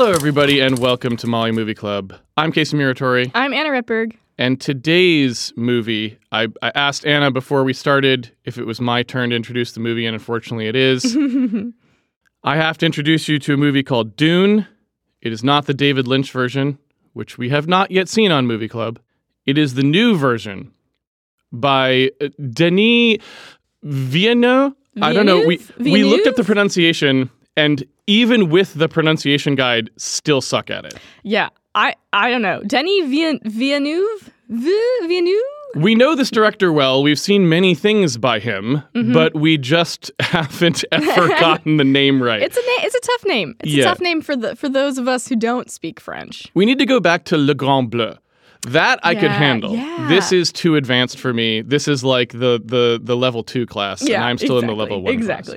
Hello, everybody, and welcome to Molly Movie Club. I'm Casey Muratori, I'm Anna Ripberg. and today's movie, I, I asked Anna before we started if it was my turn to introduce the movie, and unfortunately it is. I have to introduce you to a movie called Dune. It is not the David Lynch version, which we have not yet seen on Movie Club. It is the new version by uh, Denis Villeneuve. I don't know. We Villeneuve? we looked at the pronunciation, and even with the pronunciation guide, still suck at it. Yeah, I I don't know. Denis Vien- Villeneuve? Villeneuve? We know this director well. We've seen many things by him, Mm-hmm. but we just haven't ever gotten the name right. It's a na- it's a tough name. It's Yeah. a tough name for the for those of us who don't speak French. we need to go back to Le Grand Bleu. That I could handle. yeah. This is too advanced for me. This is like the the the level two class, and I'm still in the level one. class.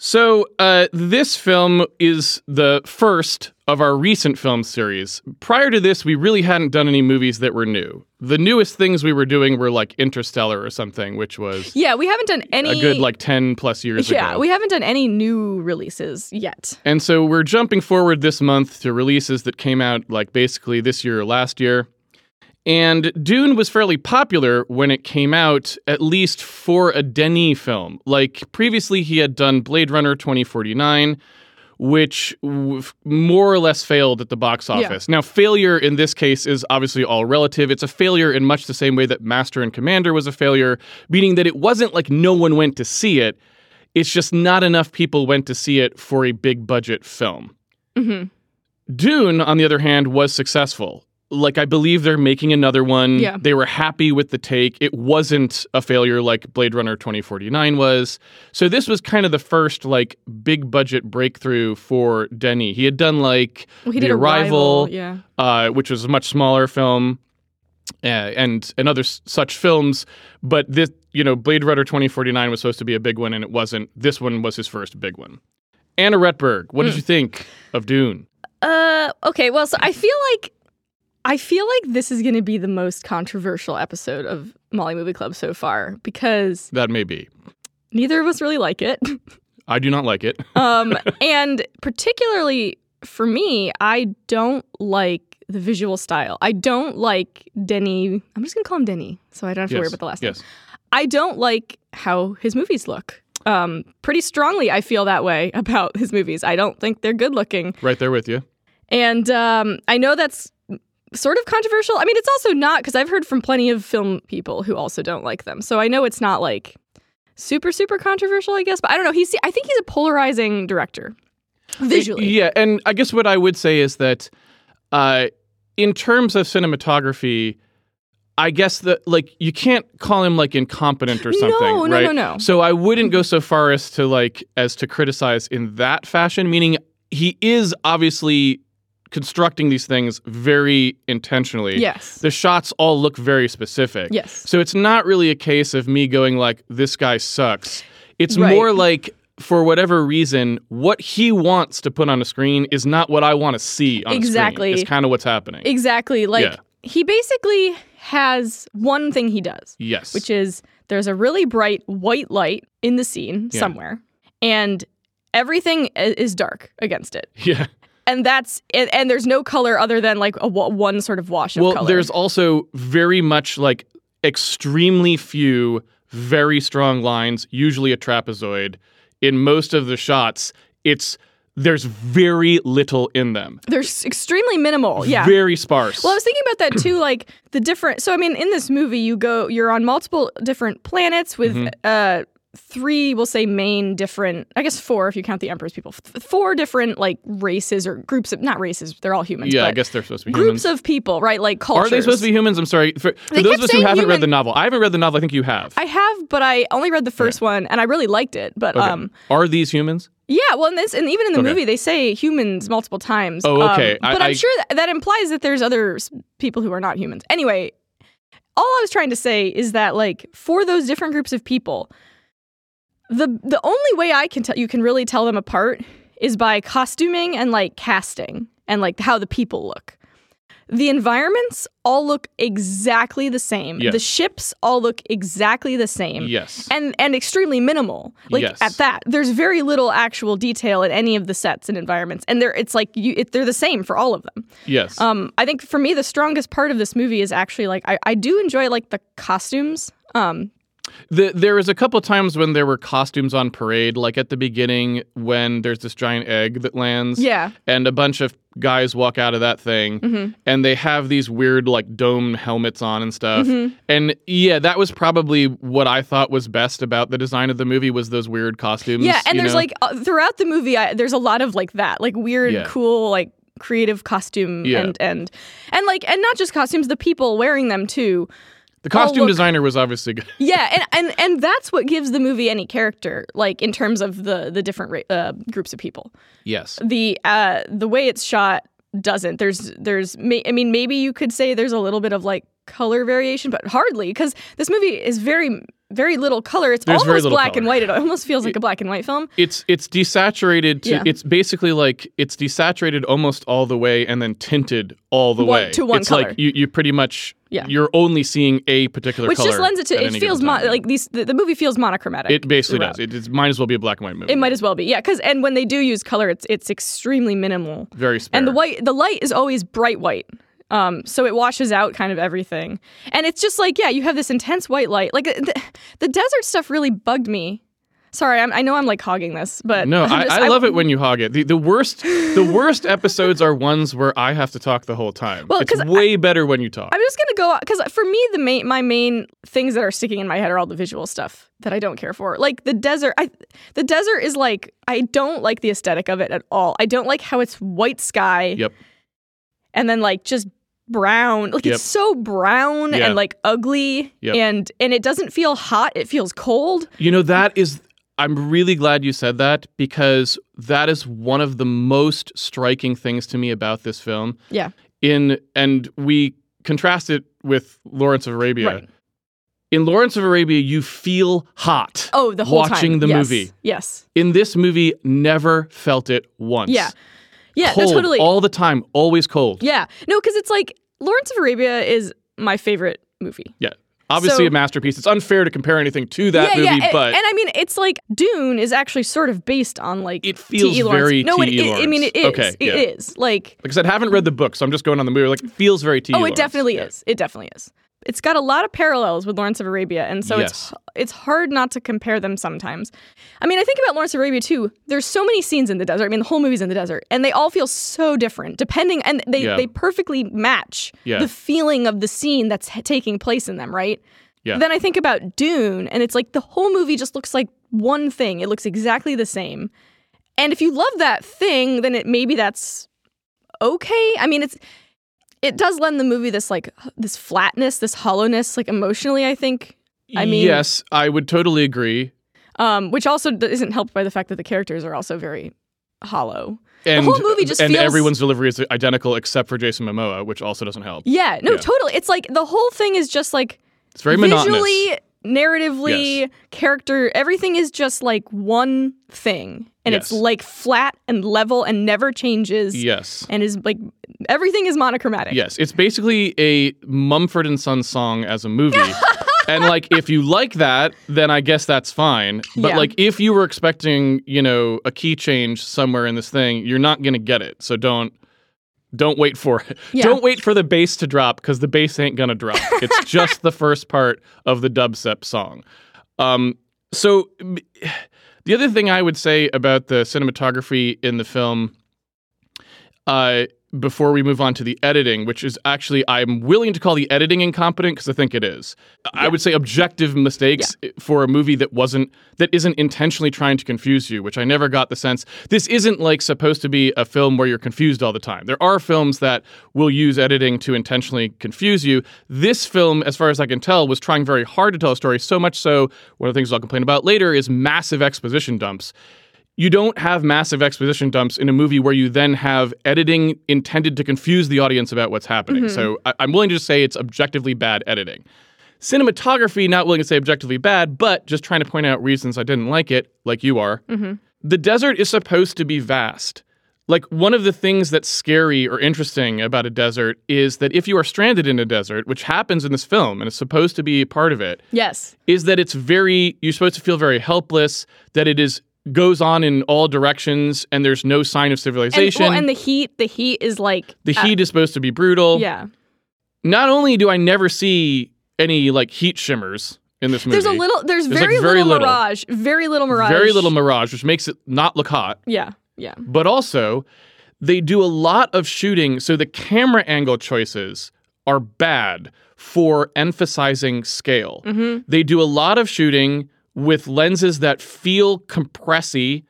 So, uh, this film is the first of our recent film series. Prior to this, we really hadn't done any movies that were new. The newest things we were doing were like Interstellar or something, which was Yeah, we haven't done any a good like 10 plus years Yeah, ago. we haven't done any new releases yet. and so we're jumping forward this month to releases that came out like basically this year or last year. And Dune was fairly popular when it came out, at least for a Denis film. Like previously, he had done Blade Runner 2049, which w- more or less failed at the box office. Now, failure in this case is obviously all relative. It's a failure in much the same way that Master and Commander was a failure, meaning that it wasn't like no one went to see it. It's just not enough people went to see it for a big budget film. hmm Dune, on the other hand, was successful. Like, I believe they're making another one. Yeah. They were happy with the take. It wasn't a failure like Blade Runner 2049 was. So, this was kind of the first, like, big budget breakthrough for Denny. He had done, like, Well, he The did Arrival, Arrival. Yeah. uh, which was a much smaller film, uh, and and other s- such films. But this, you know, Blade Runner 2049 was supposed to be a big one, and it wasn't. This one was his first big one. Anna Retberg, what did Mm. you think of Dune? Uh okay, well so I feel like I feel like this is going to be the most controversial episode of Molly Movie Club so far because That may be. neither of us really like it. I do not like it. Um, and particularly for me, I don't like the visual style. I don't like Denny. I'm just gonna call him Denny, so I don't have to worry about the last yes. name. I don't like how his movies look. Um, pretty strongly, I feel that way about his movies. I don't think they're good looking, Right there with you. and um, I know that's sort of controversial. I mean, it's also not because I've heard from plenty of film people who also don't like them. So I know it's not like super super controversial, I guess. But I don't know. He's I think he's a polarizing director visually. Yeah, and I guess what I would say is that uh, in terms of cinematography, I guess that like you can't call him like incompetent or something, No, no, right? no, no. So I wouldn't go so far as to like as to criticize in that fashion, meaning he is obviously constructing these things very intentionally. Yes. The shots all look very specific. Yes. So it's not really a case of me going like this guy sucks. It's Right. more like for whatever reason, what he wants to put on a screen is not what I want to see on Exactly. It's kind of what's happening. Exactly. Like Yeah. he basically has one thing he does, yes. which is there's a really bright white light in the scene Yeah. somewhere, and everything is dark against it. yeah. And that's and, and there's no color other than like a one sort of wash of Well, color. there's also very much like extremely few very strong lines, usually a trapezoid. In most of the shots, it's there's very little in them. there's extremely minimal. Yeah. Very sparse. Well, I was thinking about that too, like the different. So, I mean, in this movie, you go, you're on multiple different planets with Mm-hmm. uh, three, we'll say, main different. I guess four if you count the Emperor's people. F- four different like races or groups of not races. They're all humans. yeah, I guess they're supposed to be groups humans. of people, right? Like cultures. Are they supposed to be humans? I'm sorry. For, for those of us who haven't read the novel, I haven't read the novel. I think you have. I have, but I only read the first one, and I really liked it. But Okay. um, Are these humans? yeah, well, in this, and even in the Okay. movie, they say humans multiple times. Oh, Um, okay. I- but I- am sure that, that implies that there's other people who are not humans. Anyway, all I was trying to say is that, like, for those different groups of people, the the only way I can tell you can really tell them apart is by costuming and like casting and like how the people look. the environments all look exactly the same. Yes. The ships all look exactly the same. Yes. And and extremely minimal. Like Yes. at that, there's very little actual detail in any of the sets and environments, and they're it's like you it, they're the same for all of them. yes. Um, I think for me, the strongest part of this movie is actually like I, I do enjoy like the costumes. Um, The, there was a couple of times when there were costumes on parade, like at the beginning when there's this giant egg that lands. yeah, And a bunch of guys walk out of that thing Mm-hmm. and they have these weird, like, dome helmets on and stuff. Mm-hmm. And yeah, that was probably what I thought was best about the design of the movie was those weird costumes. yeah, and there's know? like uh, throughout the movie, I, there's a lot of like that, like weird, Yeah. cool, like creative costume Yeah. and and and like and not just costumes, the people wearing them too. The costume look- designer was obviously good. Yeah, and, and and that's what gives the movie any character, like in terms of the the different uh, groups of people. yes. The uh the way it's shot doesn't. There's there's I mean maybe you could say there's a little bit of like color variation, but hardly because this movie is very very little color. It's There's almost black color. and white. It almost feels like a black and white film. It's it's desaturated to Yeah. it's basically like it's desaturated almost all the way and then tinted all the One- way. to one it's color. like you, you pretty much Yeah. you're only seeing a particular Which just lends it to it feels mo- like these the, the movie feels monochromatic. it basically throughout. does. It, it might as well be a black and white movie. It might as well be, yeah. Because and when they do use color, it's it's extremely minimal. very spare. And the white, the light is always bright white. Um, so it washes out kind of everything. And it's just like, yeah, you have this intense white light. Like the, the desert stuff really bugged me. Sorry, I'm, I know I'm like hogging this, but No, I'm I, I love it when you hog it. The, the worst, the worst episodes are ones where I have to talk the whole time. Well, it's way better when you talk. I'm just gonna go because for me, the main my main things that are sticking in my head are all the visual stuff that I don't care for. Like the desert, I the desert is like I don't like the aesthetic of it at all. I don't like how it's white sky. Yep. and then like just brown like Yep. it's so brown Yeah. and like ugly Yep. and and it doesn't feel hot it feels cold You know, that is, I'm really glad you said that because that is one of the most striking things to me about this film. yeah In, and we contrast it with Lawrence of Arabia. Right. In Lawrence of Arabia, you feel hot. oh the whole watching time the Yes. movie. yes In this movie, never felt it once. yeah yeah cold no totally all the time, always cold. yeah no because it's like lawrence of arabia is my favorite movie Yeah. Obviously So- a masterpiece. It's unfair to compare anything to that yeah, movie, yeah, and- but and, I mean, it's like Dune is actually sort of based on like It feels T.E. Lawrence. very no, it, T.E. it- I mean, it is. Okay, It yeah. is. Like, like I said, I haven't read the book, so I'm just going on the movie. Like it feels very T. oh, it Lawrence. definitely Yeah. is. It definitely is. It's got a lot of parallels with Lawrence of Arabia, and so it's Yes. it's hard not to compare them sometimes. I mean, I think about Lawrence of Arabia too. There's so many scenes in the desert. I mean, the whole movie's in the desert, and they all feel so different depending, and they Yeah. they perfectly match Yeah. the feeling of the scene that's h- taking place in them, right? Yeah. Then I think about Dune, and it's like the whole movie just looks like one thing. It looks exactly the same. And if you love that thing, then it maybe that's okay. I mean, it's it does lend the movie this like this flatness, this hollowness, like emotionally. I think, I mean- yes, I would totally agree. um, which also isn't helped by the fact that the characters are also very hollow. And, whole movie just and feels- everyone's delivery is identical except for Jason Momoa, which also doesn't help. Yeah, no, Yeah. totally. It's like the whole thing is just like It's very monotonous. Narratively, Yes. character, everything is just like one thing, and it's like flat and level and never changes, Yes. and is like everything is monochromatic. Yes, it's basically a Mumford and Sons song as a movie. and like if you like that, then I guess that's fine. But Yeah. like if you were expecting, you know, a key change somewhere in this thing, you're not going to get it. So don't don't wait for it. Yeah. Don't wait for the bass to drop cuz the bass ain't to drop. It's just the first part of the dubstep song. Um so the other thing I would say about the cinematography in the film uh, before we move on to the editing, which is actually, I'm willing to call the editing incompetent because I think it is. I would say objective mistakes for a movie that wasn't, that isn't intentionally trying to confuse you, which I never got the sense. This isn't like supposed to be a film where you're confused all the time. There are films that will use editing to intentionally confuse you. This film, as far as I can tell, was trying very hard to tell a story, so much so, one of the things I'll complain about later is massive exposition dumps you don't have massive exposition dumps in a movie where you then have editing intended to confuse the audience about what's happening. Mm-hmm. So I- I'm willing to just say it's objectively bad editing. Cinematography, not willing to say objectively bad, but just trying to point out reasons I didn't like it, like you are. Mm-hmm. The desert is supposed to be vast. like one of the things that's scary or interesting about a desert is that if you are stranded in a desert, which happens in this film and is supposed to be part of it, Yes. is that it's very you're supposed to feel very helpless, that it is goes on in all directions and there's no sign of And, civilization. well, and the heat, the heat is like the uh, heat is supposed to be brutal. yeah. Not only do I never see any like heat shimmers in this movie. There's a little. There's, There's, like, very, very little, little. mirage. Very little mirage. very little mirage, which makes it not look hot. Yeah. Yeah. But also, they do a lot of shooting, so the camera angle choices are bad for emphasizing scale. Mm-hmm. They do a lot of shooting with lenses that feel compressy,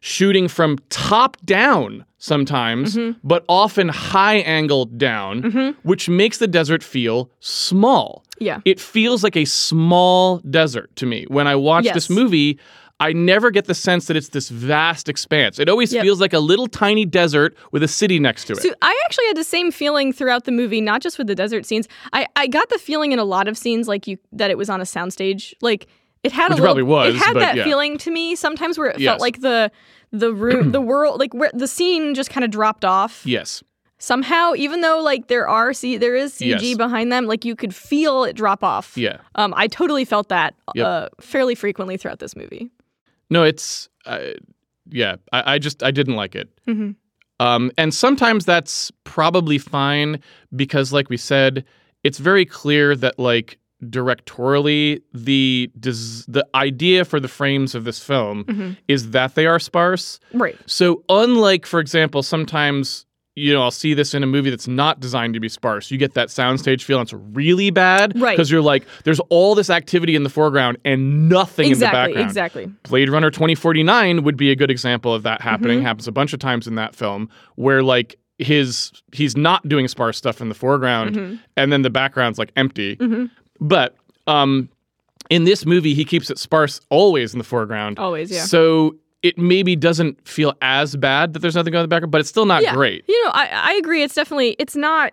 shooting from top down sometimes, Mm-hmm. but often high angled down, which makes the desert feel small. Yeah. It feels like a small desert to me. When I watch Yes. this movie, I never get the sense that it's this vast expanse. It always Yep. feels like a little tiny desert with a city next to it. So I actually had the same feeling throughout the movie, not just with the desert scenes. I, I got the feeling in a lot of scenes like you that it was on a soundstage. Like it had Which a little, probably was, It had that yeah. feeling to me sometimes where it Yes. felt like the the room, the world, like where the scene just kind of dropped off yes. somehow. Even though like there are C, there is CG Yes. behind them, like you could feel it drop off. Yeah. Um, I totally felt that Yep. uh, fairly frequently throughout this movie. No, it's uh, yeah. I, I just I didn't like it. Mm-hmm. Um, and sometimes that's probably fine because, like we said, it's very clear that like directorially the des- the idea for the frames of this film hmm is that they are sparse. Right. So unlike, for example, sometimes you know I'll see this in a movie that's not designed to be sparse. You get that soundstage feel, and it's really bad, Right. Because you're like, there's all this activity in the foreground and nothing in the Exactly. background. Exactly. Blade Runner 2049 would be a good example of that happening. Mm-hmm. Happens a bunch of times in that film where like his he's not doing sparse stuff in the foreground Mhm. and then the background's like empty. Mhm. But um in this movie he keeps it sparse always in the foreground. Always. Yeah. So it maybe doesn't feel as bad that there's nothing going in the background, but it's still not Yeah. great. You know, I, I agree. It's definitely it's not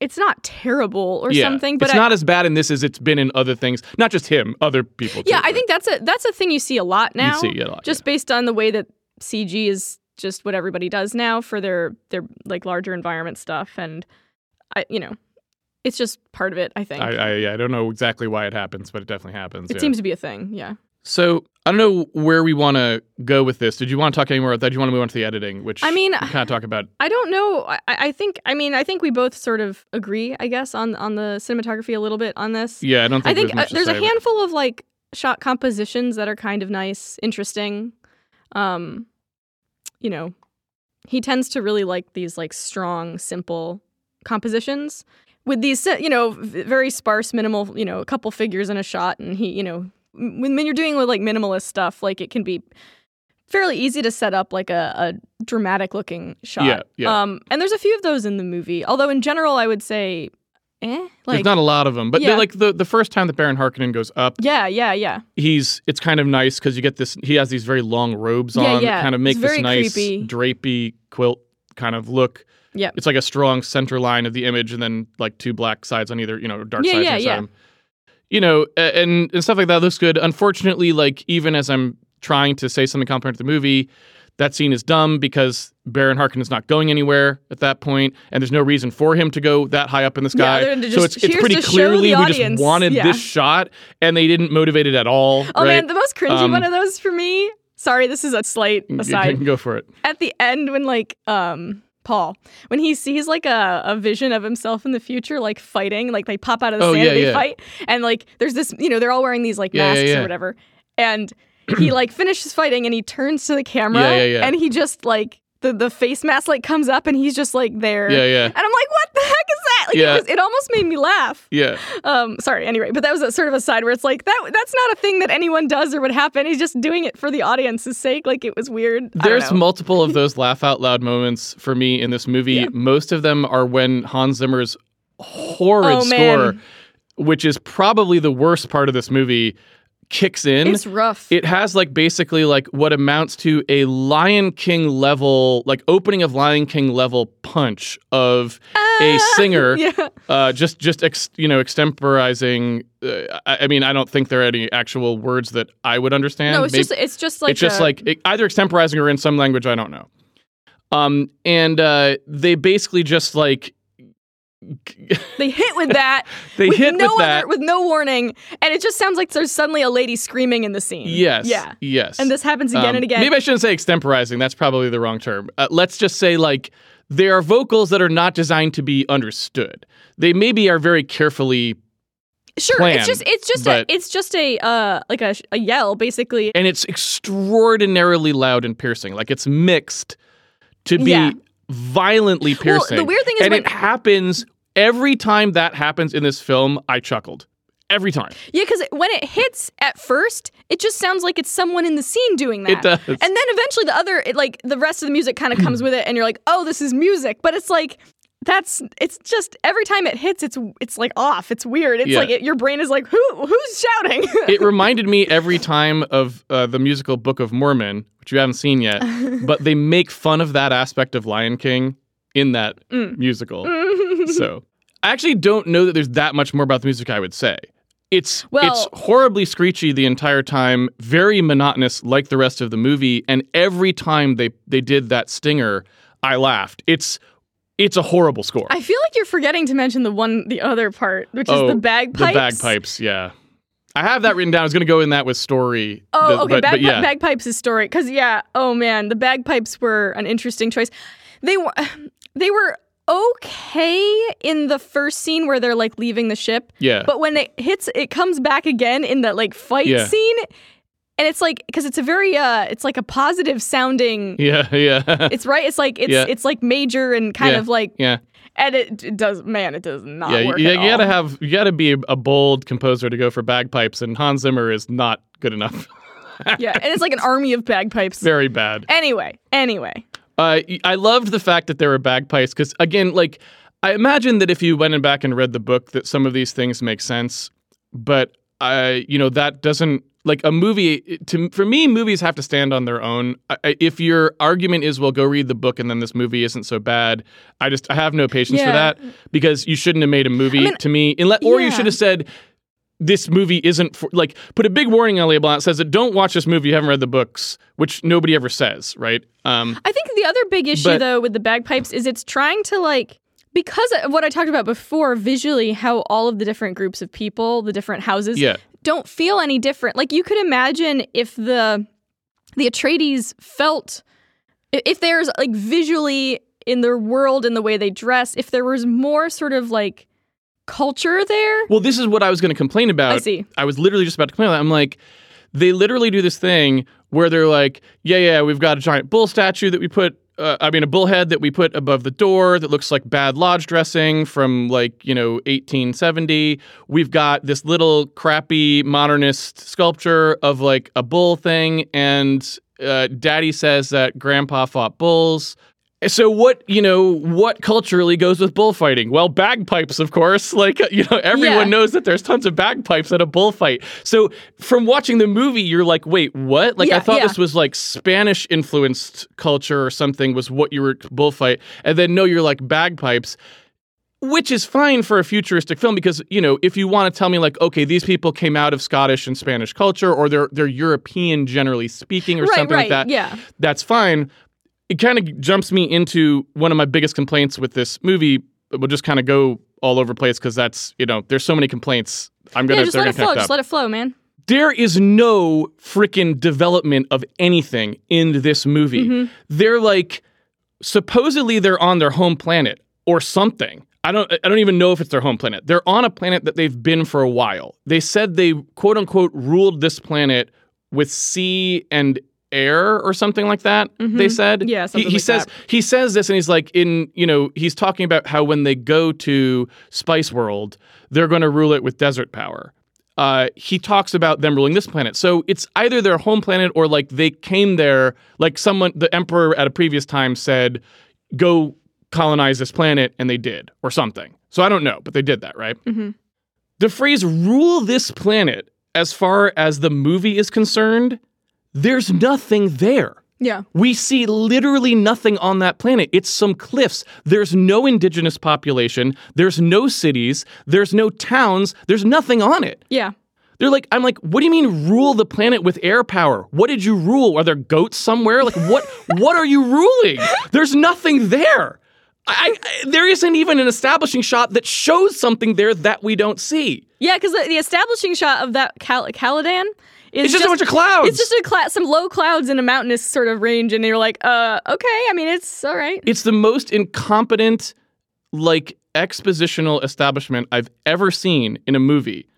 it's not terrible or yeah, something, but it's I- not as bad in this as it's been in other things. Not just him, other people. yeah, too, I think that's a that's a thing you see a lot now. you see it a lot. just based on the way that CG is just what everybody does now for their their like larger environment stuff, and I you know, it's just part of it. I think. I, I, I don't know exactly why it happens, but it definitely happens. it yeah. seems to be a thing. Yeah. So I don't know where we want to go with this. Did you want to talk any more about that? Do you want to move on to the editing, which I mean- we kind of talk about? I don't know. I, I think I mean I think we both sort of agree. I guess on on the cinematography a little bit on this. Yeah, I don't think, I think there's, uh, there's to a say, but- handful of like shot compositions that are kind of nice, interesting. Um, you know, he tends to really like these like strong, simple compositions with these, you know, very sparse, minimal, you know, a couple figures in a shot, and he, you know, when, when you're doing with like minimalist stuff, like it can be fairly easy to set up like a, a dramatic looking shot. Yeah, yeah. Um, and there's a few of those in the movie. Although in general, I would say, eh, like there's not a lot of them, but Yeah. like the the first time that Baron Harkonnen goes up, yeah, yeah, yeah. he's it's kind of nice because you get this. He has these very long robes Yeah, on yeah. that kind of make It's this nice creepy. drapey quilt kind of look. Yep. It's like a strong center line of the image, and then like two black sides on either, you know, dark Yeah, sides yeah, on yeah. side. You know, and and stuff like that looks good. Unfortunately, like even as I'm trying to say something complimentary to the movie, that scene is dumb because Baron Harkonnen is not going anywhere at that point, and there's no reason for him to go that high up in the sky. so just- it's it's pretty clearly we just wanted Yeah. this shot, and they didn't motivate it at all. Oh right? man, the most cringy Um, one of those for me. Sorry, this is a slight You aside. can go for it. At the end, when like um Paul, when he sees like a, a vision of himself in the future, like fighting, like they pop out of the Oh, sand yeah, and they yeah. fight, and like there's this, you know, they're all wearing these like Yeah, masks or whatever, and he like finishes fighting and he turns to the camera and he just like the the face mask like comes up and he's just like there, Yeah, yeah, and I'm like, what the heck is that? Like Yeah. it, was, it almost made me laugh. yeah. Um, sorry. Anyway, but that was a sort of a side where it's like that. That's not a thing that anyone does or would happen. He's just doing it for the audience's sake. Like it was weird. I don't There's multiple of those laugh out loud moments for me in this movie. Yeah. Most of them are when Hans Zimmer's horrid Oh, man. score, which is probably the worst part of this movie, kicks in. It's rough. it has like basically like what amounts to a Lion King level, like opening of Lion King level punch of a Ah, singer, yeah. uh, just just ex, you know extemporizing. Uh, I, I mean, I don't think there are any actual words that I would understand. No, it's Maybe- just it's just like it's just like it- either extemporizing or in some language I don't know. Um, and uh, they basically just like They hit with that. they with hit no with that. Other, with no warning, and it just sounds like there's suddenly a lady screaming in the scene. yes. Yeah. Yes. And this happens again Um, and again. Maybe I shouldn't say extemporizing. That's probably the wrong term. Uh, let's just say like there are vocals that are not designed to be understood. They maybe are very carefully, sure, plan, it's just it's just but- a it's just a uh like a, a yell basically. and it's extraordinarily loud and piercing. Like it's mixed to be Yeah. violently Well, piercing. the weird thing is and when it happens every time that happens in this film. I chuckled every time. yeah, because when it hits at first, it just sounds like it's someone in the scene doing that. It does. And then eventually the other, it, like the rest of the music kind of comes with it, and you're like, oh, this is music. But it's like that's it's just every time it hits, it's it's like off. It's weird. It's Yeah. like it, your brain is like, who who's shouting? it reminded me every time of uh, the musical Book of Mormon, which you haven't seen yet, but they make fun of that aspect of Lion King in that Mm. musical. So I actually don't know that there's that much more about the music. I would say it's Well- it's horribly screechy the entire time, very monotonous like the rest of the movie, and every time they they did that stinger, I laughed. It's it's a horrible score. I feel like you're forgetting to mention the one, the other part, which is Oh, the bagpipes. The bagpipes, yeah. I have that written down. I was going to go in that with story. Oh, the- okay. but, Bag- but yeah. Bagpipes is story because yeah. Oh man, the bagpipes were an interesting choice. They were they were okay in the first scene where they're like leaving the ship, yeah. but when it hits, it comes back again in that like fight Yeah. scene, and it's like because it's a very uh, it's like a positive sounding. Yeah, yeah, It's right. It's like it's Yeah. it's like major and kind Yeah. of like yeah, and it, it does man it does not yeah. You, work you, at you gotta have you gotta be a bold composer to go for bagpipes, and Hans Zimmer is not good enough. yeah, and it's like an army of bagpipes. Very bad. Anyway, anyway, Uh, I loved the fact that there were bagpipes because again, like I imagine that if you went and back and read the book, that some of these things make sense, but I, you know, that doesn't like a movie. To for me, movies have to stand on their own. I, if your argument is, well, go read the book and then this movie isn't so bad, I just I have no patience for that because you shouldn't have made a movie I mean, to me, unless, or you should have said. This movie isn't for like put a big warning on the label on it says that don't watch this movie. You haven't read the books, which nobody ever says, right? Um, I think the other big issue But- though with the bagpipes is it's trying to like because of what I talked about before visually how all of the different groups of people, the different houses yeah, don't feel any different. Like you could imagine if the the Atreides felt if there's like visually in their world and the way they dress, if there was more sort of like culture there. Well, this is what I was going to complain about. I see. I was literally just about to complain. I'm like, they literally do this thing where they're like, yeah, yeah, we've got a giant bull statue that we put. Uh, I mean, a bullhead that we put above the door that looks like bad lodge dressing from like you know 1870. We've got this little crappy modernist sculpture of like a bull thing, and uh, Daddy says that Grandpa fought bulls. So what you know what culturally goes with bullfighting? Well, bagpipes, of course. Like you know, everyone Yeah. knows that there's tons of bagpipes at a bullfight. So from watching the movie, you're like, wait, what? Like I thought yeah. this was like Spanish influenced culture or something was what you were bullfight, and then no, you're like bagpipes. Which is fine for a futuristic film because you know if you want to tell me like okay these people came out of Scottish and Spanish culture or they're they're European generally speaking or right, something right. like that Yeah. that's fine. It kind of jumps me into one of my biggest complaints with this movie. We'll just kind of go all over place because that's you know there's so many complaints. I'm gonna Yeah, just let it flow. Just let it flow, man. there is no freaking development of anything in this movie. Mm-hmm. They're like supposedly they're on their home planet or something. I don't I don't even know if it's their home planet. They're on a planet that they've been for a while. They said they quote unquote ruled this planet with sea and air or something like that. They said. Mm-hmm. Yeah, He, he like says that. he says this and he's like in you know he's talking about how when they go to Spice World, they're going to rule it with desert power. Uh, he talks about them ruling this planet. So it's either their home planet or like they came there, like someone, the emperor at a previous time said, go colonize this planet, and they did, or something. So I don't know, but they did that, right? Mm-hmm. The phrase rule this planet, as far as the movie is concerned, there's nothing there. Yeah. We see literally nothing on that planet. It's some cliffs. There's no indigenous population. There's no cities. There's no towns. There's nothing on it. Yeah. They're like, I'm like, what do you mean rule the planet with air power? What did you rule? Are there goats somewhere? Like, what what are you ruling? There's nothing there. I, I, there isn't even an establishing shot that shows something there that we don't see. Yeah, because the, the establishing shot of that Cal- Caladan It's just, a bunch of clouds. It's just a some low clouds in a mountainous sort of range, and you're like, uh, okay. I mean, it's all right. it's the most incompetent, like expositional establishment I've ever seen in a movie.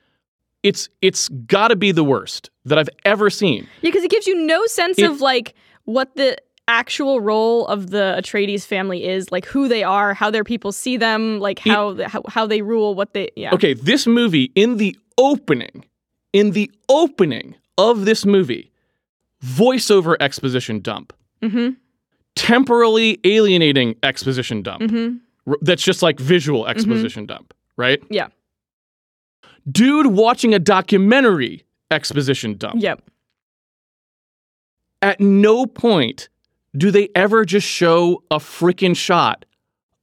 It's it's got to be the worst that I've ever seen. Yeah, because it gives you no sense It- of like what the actual role of the Atreides family is, like who they are, how their people see them, like how the, how, how they rule, what they yeah. Okay, this movie in the opening, in the opening of this movie, voiceover exposition dump. Mm-hmm. Temporally alienating exposition dump. Mm-hmm. R- That's just like visual exposition dump, right? Yeah. Dude watching a documentary exposition dump. Yep. At no point do they ever just show a freaking shot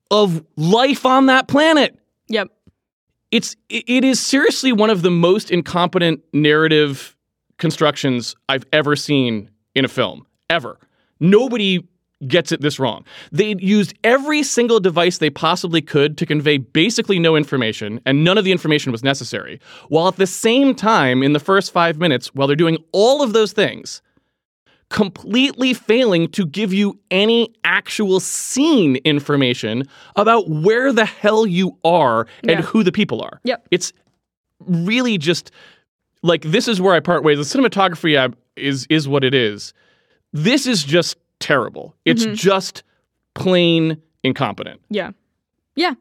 of life on that planet. Yep. It's it it is seriously one of the most incompetent narrative constructions I've ever seen in a film ever. Nobody gets it this wrong. They used every single device they possibly could to convey basically no information, and none of the information was necessary. While at the same time, in the first five minutes, while they're doing all of those things, completely failing to give you any actual scene information about where the hell you are and Yeah. who the people are. Yep. It's really just like this is where I part ways. The cinematography uh, is is what it is. This is just terrible. It's Mhm. just plain incompetent. Yeah. Yeah.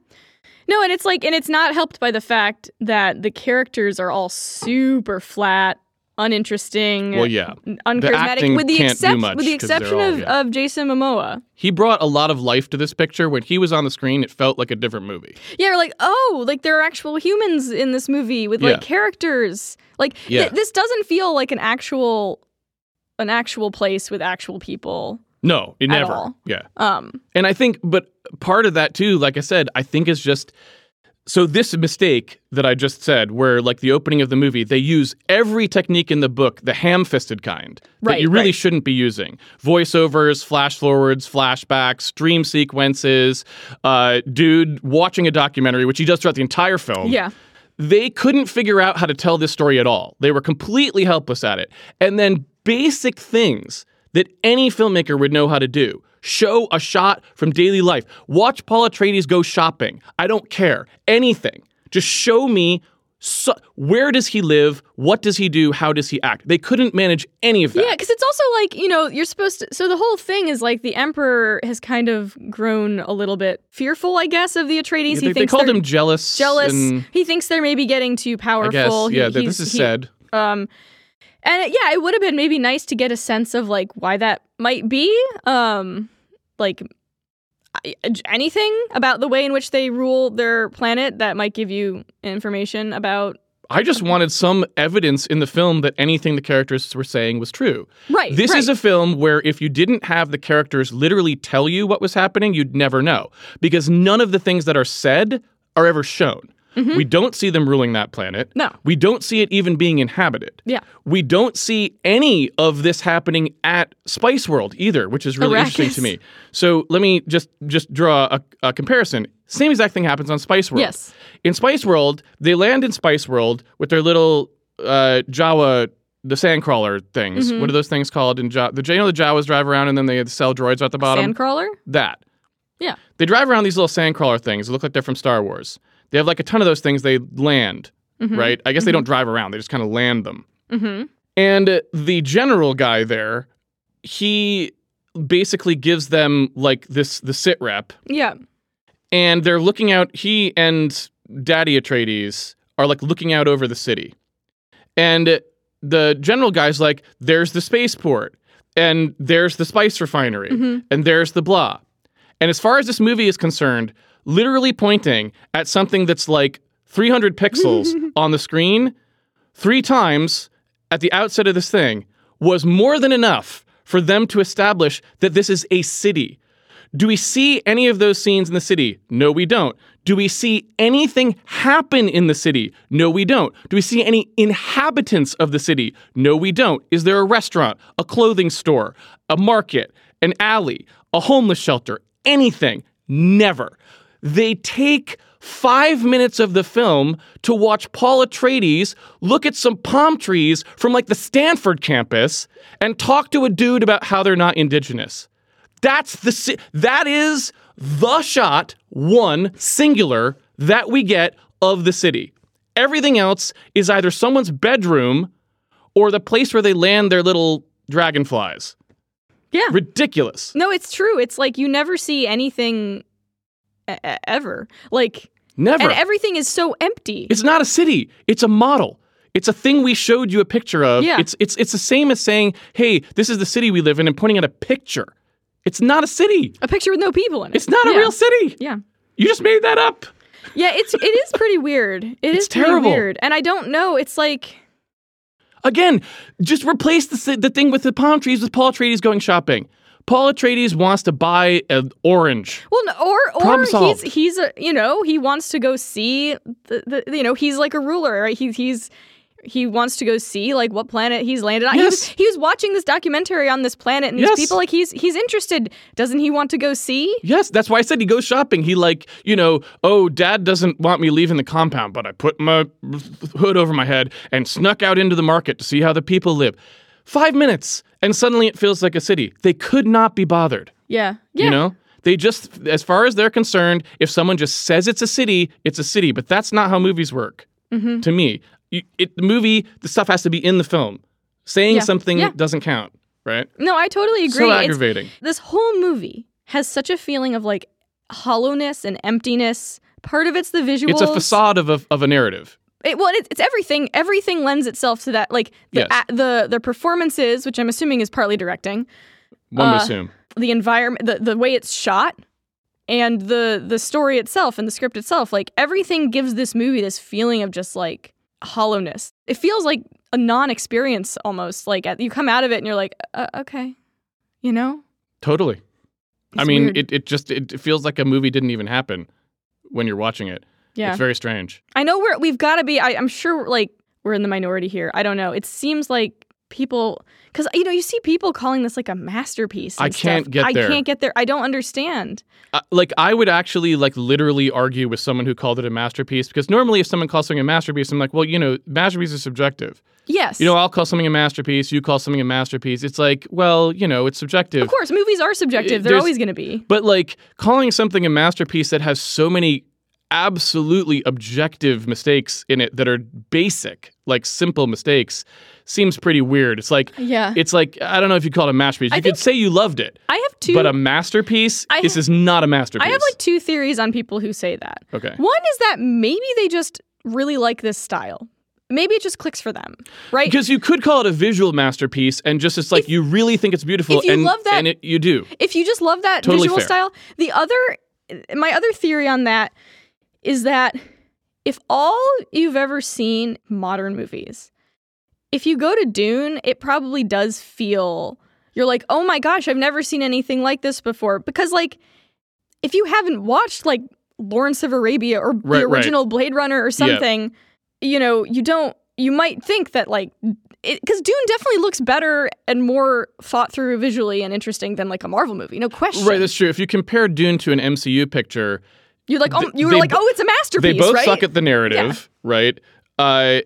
No, and it's like, and it's not helped by the fact that the characters are all super flat, uninteresting, Well, yeah. uncharismatic, acting with the exception with the exception all- of, yeah. of Jason Momoa. He brought a lot of life to this picture. When he was on the screen, it felt like a different movie. Yeah, like, oh, like there are actual humans in this movie with like Yeah. characters. Like th- this doesn't feel like an actual an actual place with actual people. No, it At never. all. Yeah. Um And I think, but part of that too, like I said, I think is just so this mistake that I just said, where like the opening of the movie, they use every technique in the book, the ham fisted kind, that Right, you really right. shouldn't be using. Voiceovers, flash forwards, flashbacks, dream sequences, uh, dude watching a documentary, which he does throughout the entire film yeah. They couldn't figure out how to tell this story at all. They were completely helpless at it. And then basic things that any filmmaker would know how to do. Show a shot from daily life. Watch Paul Atreides go shopping. I don't care. Anything. Just show me so, where does he live? What does he do? How does he act? They couldn't manage any of that. Yeah, because it's also like, you know, you're supposed to. So the whole thing is like the Emperor has kind of grown a little bit fearful, I guess, of the Atreides. they, he thinks called they're him jealous. jealous. and he thinks they're maybe getting too I powerful. guess, yeah, he's- this is he- said. Um, and it- yeah, it would have been maybe nice to get a sense of like why that might be. Um, like anything about the way in which they rule their planet that might give you information about. I just wanted some evidence in the film that anything the characters were saying was true. Right. This right. is a film where if you didn't have the characters literally tell you what was happening, you'd never know. Because none of the things that are said are ever shown. We don't see them ruling that planet. Mm-hmm. No. We don't see it even being inhabited. Yeah. We don't see any of this happening at Spice World either, which is really interesting to me. So let me just just draw a, a comparison. Same exact thing happens on Spice World. Yes. In Spice World, they land in Spice World with their little uh, Jawa, the sandcrawler things. Mm-hmm. What are those things called in Jawa? The you know the Jawas drive around and then they sell droids at the bottom. Sandcrawler. that Yeah. they drive around these little sandcrawler things. They look like they're from Star Wars. They have like a ton of those things. They land, Mhm. right? I guess they don't drive around. They just kind of land them. Mm-hmm. And the general guy there, he basically gives them like this the sit rep, Yeah. and they're looking out. He and Daddy Atreides are like looking out over the city, and the general guy's like, "There's the spaceport, and there's the spice refinery, Mhm. and there's the blah." And as far as this movie is concerned, literally pointing at something that's like 300 pixels on the screen three times at the outset of this thing was more than enough for them to establish that this is a city. Do we see any of those scenes in the city? No, we don't. Do we see anything happen in the city? No, we don't. Do we see any inhabitants of the city? No, we don't. Is there a restaurant, a clothing store, a market, an alley, a homeless shelter, anything? Never. They take five minutes of the film to watch Paul Atreides look at some palm trees from like the Stanford campus and talk to a dude about how they're not indigenous. That's the that is the shot one singular that we get of the city. Everything else is either someone's bedroom or the place where they land their little dragonflies. Yeah. Ridiculous. No, it's true. It's like you never see anything ever. Like, Never. and everything is so empty. It's not a city. It's a model. It's a thing we showed you a picture of. Yeah. It's it's it's the same as saying, "Hey, this is the city we live in," and pointing at a picture. It's not a city. a picture with no people in it. It's not a real city. Yeah. You just made that up. Yeah, it's it is pretty weird. It is It's pretty terrible. weird. And I don't know. It's like Again, just replace the the thing with the palm trees with Paul Atreides going shopping. Paul Atreides wants to buy an orange. well, no, or or Problem he's solved. he's a you know he wants to go see the, the you know he's like a ruler right he's he's he wants to go see like what planet he's landed on. He, was, Yes. he was watching this documentary on this planet and these Yes. people like he's he's interested. Doesn't he want to go see? Yes, that's why I said he goes shopping. He like, you know, oh, dad doesn't want me leaving the compound, but I put my hood over my head and snuck out into the market to see how the people live. 5 minutes and suddenly it feels like a city. They could not be bothered, Yeah. Yeah. you know? They just as far as they're concerned, if someone just says it's a city, it's a city, but that's not how movies work. Mm-hmm. To me, you, it, the movie, the stuff has to be in the film. Saying Yeah. something Yeah. doesn't count, right? No, I totally agree. So It's- aggravating. this whole movie has such a feeling of like hollowness and emptiness. Part of it's the visual. It's a facade of a, of a narrative. It, well, it's, it's everything. Everything lends itself to that. Like the Yes. a, the the performances, which I'm assuming is partly directing, One would Uh, assume. the environment, the, the way it's shot, and the the story itself and the script itself. Like everything gives this movie this feeling of just like hollowness. It feels like a non-experience almost. Like at- you come out of it and you're like, uh, okay, you know. Totally. I mean, weird. it, it just it feels like a movie didn't even happen when you're watching it. Yeah. It's very strange. I know we're we've got to be. I, I'm sure like we're in the minority here. I don't know. It seems like people because you know you see people calling this like a masterpiece. I can't stuff. get there. I can't get there. I don't understand. Uh, like I would actually like literally argue with someone who called it a masterpiece because normally if someone calls something a masterpiece, I'm like, well, you know, masterpiece is subjective. Yes. You know, I'll call something a masterpiece. You call something a masterpiece. It's like, well, you know, it's subjective. of course, movies are subjective. They're There's- always going to be. But like calling something a masterpiece that has so many absolutely objective mistakes in it that are basic, like simple mistakes, seems pretty weird. It's like Yeah. it's like I don't know if you call it a masterpiece. I You could say you loved it, I have two. but a masterpiece. I this ha- is not a masterpiece. I have like two theories on people who say that. okay. One is that maybe they just really like this style. Maybe it just clicks for them, right? Because you could call it a visual masterpiece, and just it's like If- you really think it's beautiful, if you and love that- and it, you do. if you just love that Totally visual fair. style the other my other theory on that is that if all you've ever seen modern movies if you go to dune it probably does feel you're like oh my gosh i've never seen anything like this before because like if you haven't watched like lawrence of arabia or Right, the right. original blade runner or something you know you don't you might think that like because Dune definitely looks better and more thought through visually and interesting than like a Marvel movie, no question. Right, that's true. If you compare Dune to an MCU picture, You're like, oh, you were they like, oh, it's a masterpiece, they both right? suck at the narrative, right? Uh,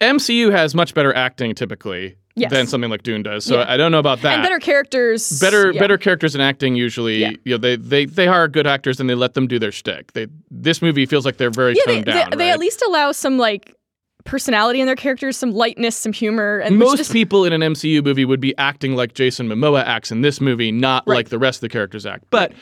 MCU has much better acting typically Yes. than something like Dune does. So Yeah. I don't know about that. and better characters, better yeah. better characters and acting usually Yeah. you know they, they they hire good actors and they let them do their shtick. They this movie feels like they're very Yeah, they, toned they, down. they right? at least allow some like personality in their characters, some lightness, some humor, and most just- people in an MCU movie would be acting like Jason Momoa acts in this movie, not Right. like the rest of the characters act. But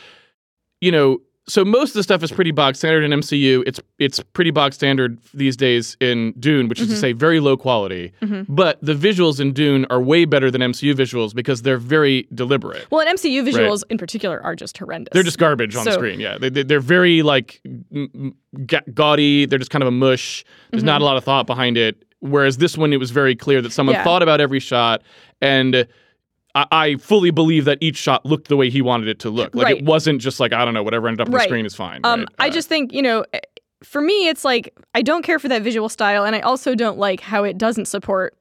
you know, so most of the stuff is pretty bog standard in MCU. It's it's pretty bog standard these days in Dune, which is Mm-hmm. to say very low quality. But the visuals in Dune are way better than MCU visuals because they're very deliberate. well, and MCU visuals in particular are just horrendous. They're just garbage on the screen. Yeah, they, they, they're very like ga- gaudy. They're just kind of a mush. There's not a lot of thought behind it. Whereas this one, it was very clear that someone Mm-hmm. Yeah. thought about every shot, and I, I fully believe that each shot looked the way he wanted it to look. Like Right. it wasn't just like I don't know whatever ended up on Right. the screen is fine. Um, right? I Uh, just think you know, eh, for me, it's like I don't care for that visual style, and I also don't like how it doesn't support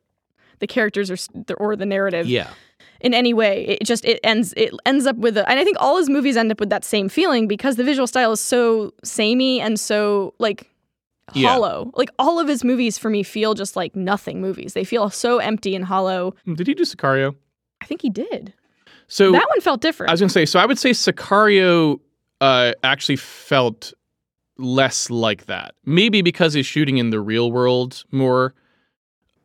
the characters or or the narrative yeah. in any way. It just it ends it ends up with a, and I think all his movies end up with that same feeling because the visual style is so samey and so like Yeah. hollow. Like all of his movies for me feel just like nothing movies. They feel so empty and hollow. Did he do Sicario? I think he did. So that one felt different. I was gonna say. So I would say Sicario uh, actually felt less like that. Maybe because he's shooting in the real world more.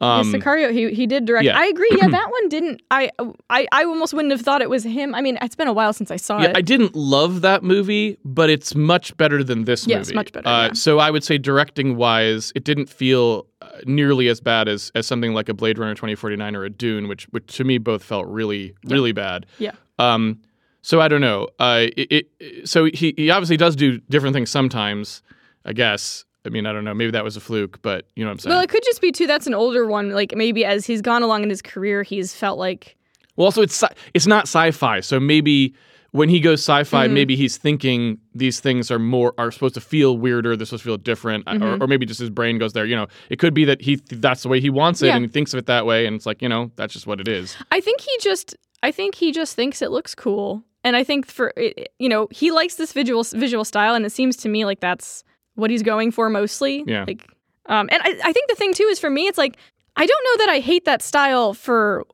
Um, yeah, Sicario, he he did direct. yeah. I agree. Yeah, that one didn't. I I I almost wouldn't have thought it was him. I mean, it's been a while since I saw Yeah, it. I didn't love that movie, but it's much better than this Yes, movie. much better, Uh, yeah. So I would say directing wise, it didn't feel uh, nearly as bad as, as something like a Blade Runner 2049 or a Dune, which which to me both felt really really bad. Yeah. Um. So I don't know. Uh. It, it, so he he obviously does do different things sometimes. I guess. I mean, I don't know. Maybe that was a fluke, but you know what I'm saying. well, it could just be too. That's an older one. Like maybe as he's gone along in his career, he's felt like Well, also it's it's not sci-fi, so maybe when he goes sci-fi, Mm-hmm. maybe he's thinking these things are more are supposed to feel weirder. They're supposed to feel different, Mm-hmm. or, or maybe just his brain goes there. You know, it could be that he that's the way he wants it, Yeah. and he thinks of it that way, and it's like you know that's just what it is. I think he just I think he just thinks it looks cool. And I think for you know, he likes this visual visual style and it seems to me like that's what he's going for mostly. Yeah. Like um and I, I think the thing too is for me it's like I don't know that I hate that style for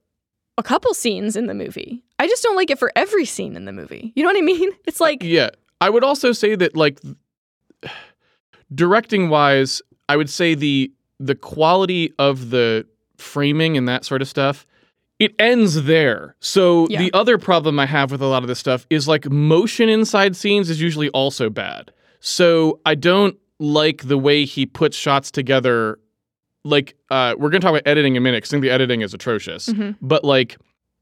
a couple scenes in the movie. I just don't like it for every scene in the movie. You know what I mean? It's like Yeah, I would also say that like directing wise, I would say the the quality of the framing and that sort of stuff. It ends there. So Yeah. the other problem I have with a lot of this stuff is like motion inside scenes is usually also bad. So I don't like the way he puts shots together. Like uh, we're gonna talk about editing in a minute. 'cause I think the editing is atrocious. Mhm. But like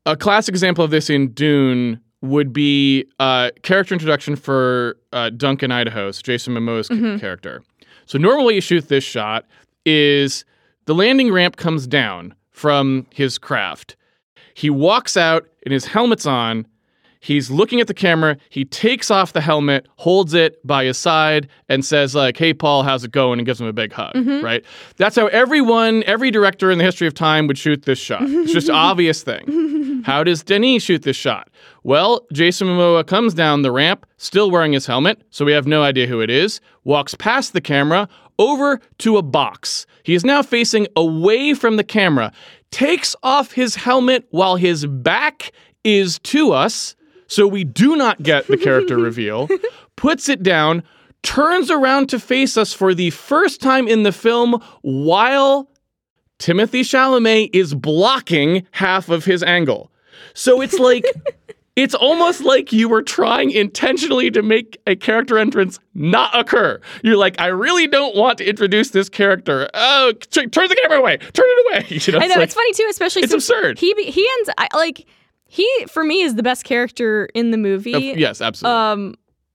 a classic example of this in Dune would be uh, character introduction for uh, Duncan Idaho, so Jason Momoa's Mhm. character. So normally you shoot this shot is the landing ramp comes down from his craft. He walks out and his helmet's on. He's looking at the camera. He takes off the helmet, holds it by his side, and says, like, hey, Paul, how's it going? And gives him a big hug, mm-hmm. right? That's how everyone, every director in the history of time would shoot this shot. It's just obvious thing. How does Denis shoot this shot? Well, Jason Momoa comes down the ramp, still wearing his helmet, so we have no idea who it is, walks past the camera, over to a box. He is now facing away from the camera, takes off his helmet while his back is to us, so we do not get the character reveal, puts it down, turns around to face us for the first time in the film while Timothée Chalamet is blocking half of his angle. So it's like it's almost like you were trying intentionally to make a character entrance not occur. You're like, I really don't want to introduce this character. Oh, t- turn the camera away. Turn it away. You know, I know like- it's funny too, especially it's since absurd. he he ends I, like he for me is the best character in the movie. Of- yes, absolutely. um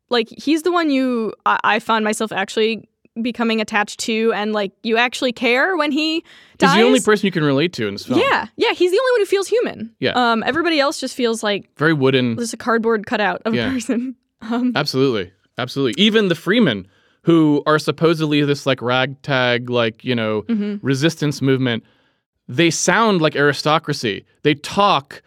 like he's the one you I, I found myself actually becoming attached to and like you actually care when he dies He's the only person you can relate to in this film. yeah yeah he's the only one who feels human Yeah. um everybody else just feels like Very wooden. just a cardboard cutout of Yeah. a person um Absolutely. Absolutely. Even the Freemen, who are supposedly this like ragtag, like, you know, mhm. resistance movement, they sound like aristocracy. They talk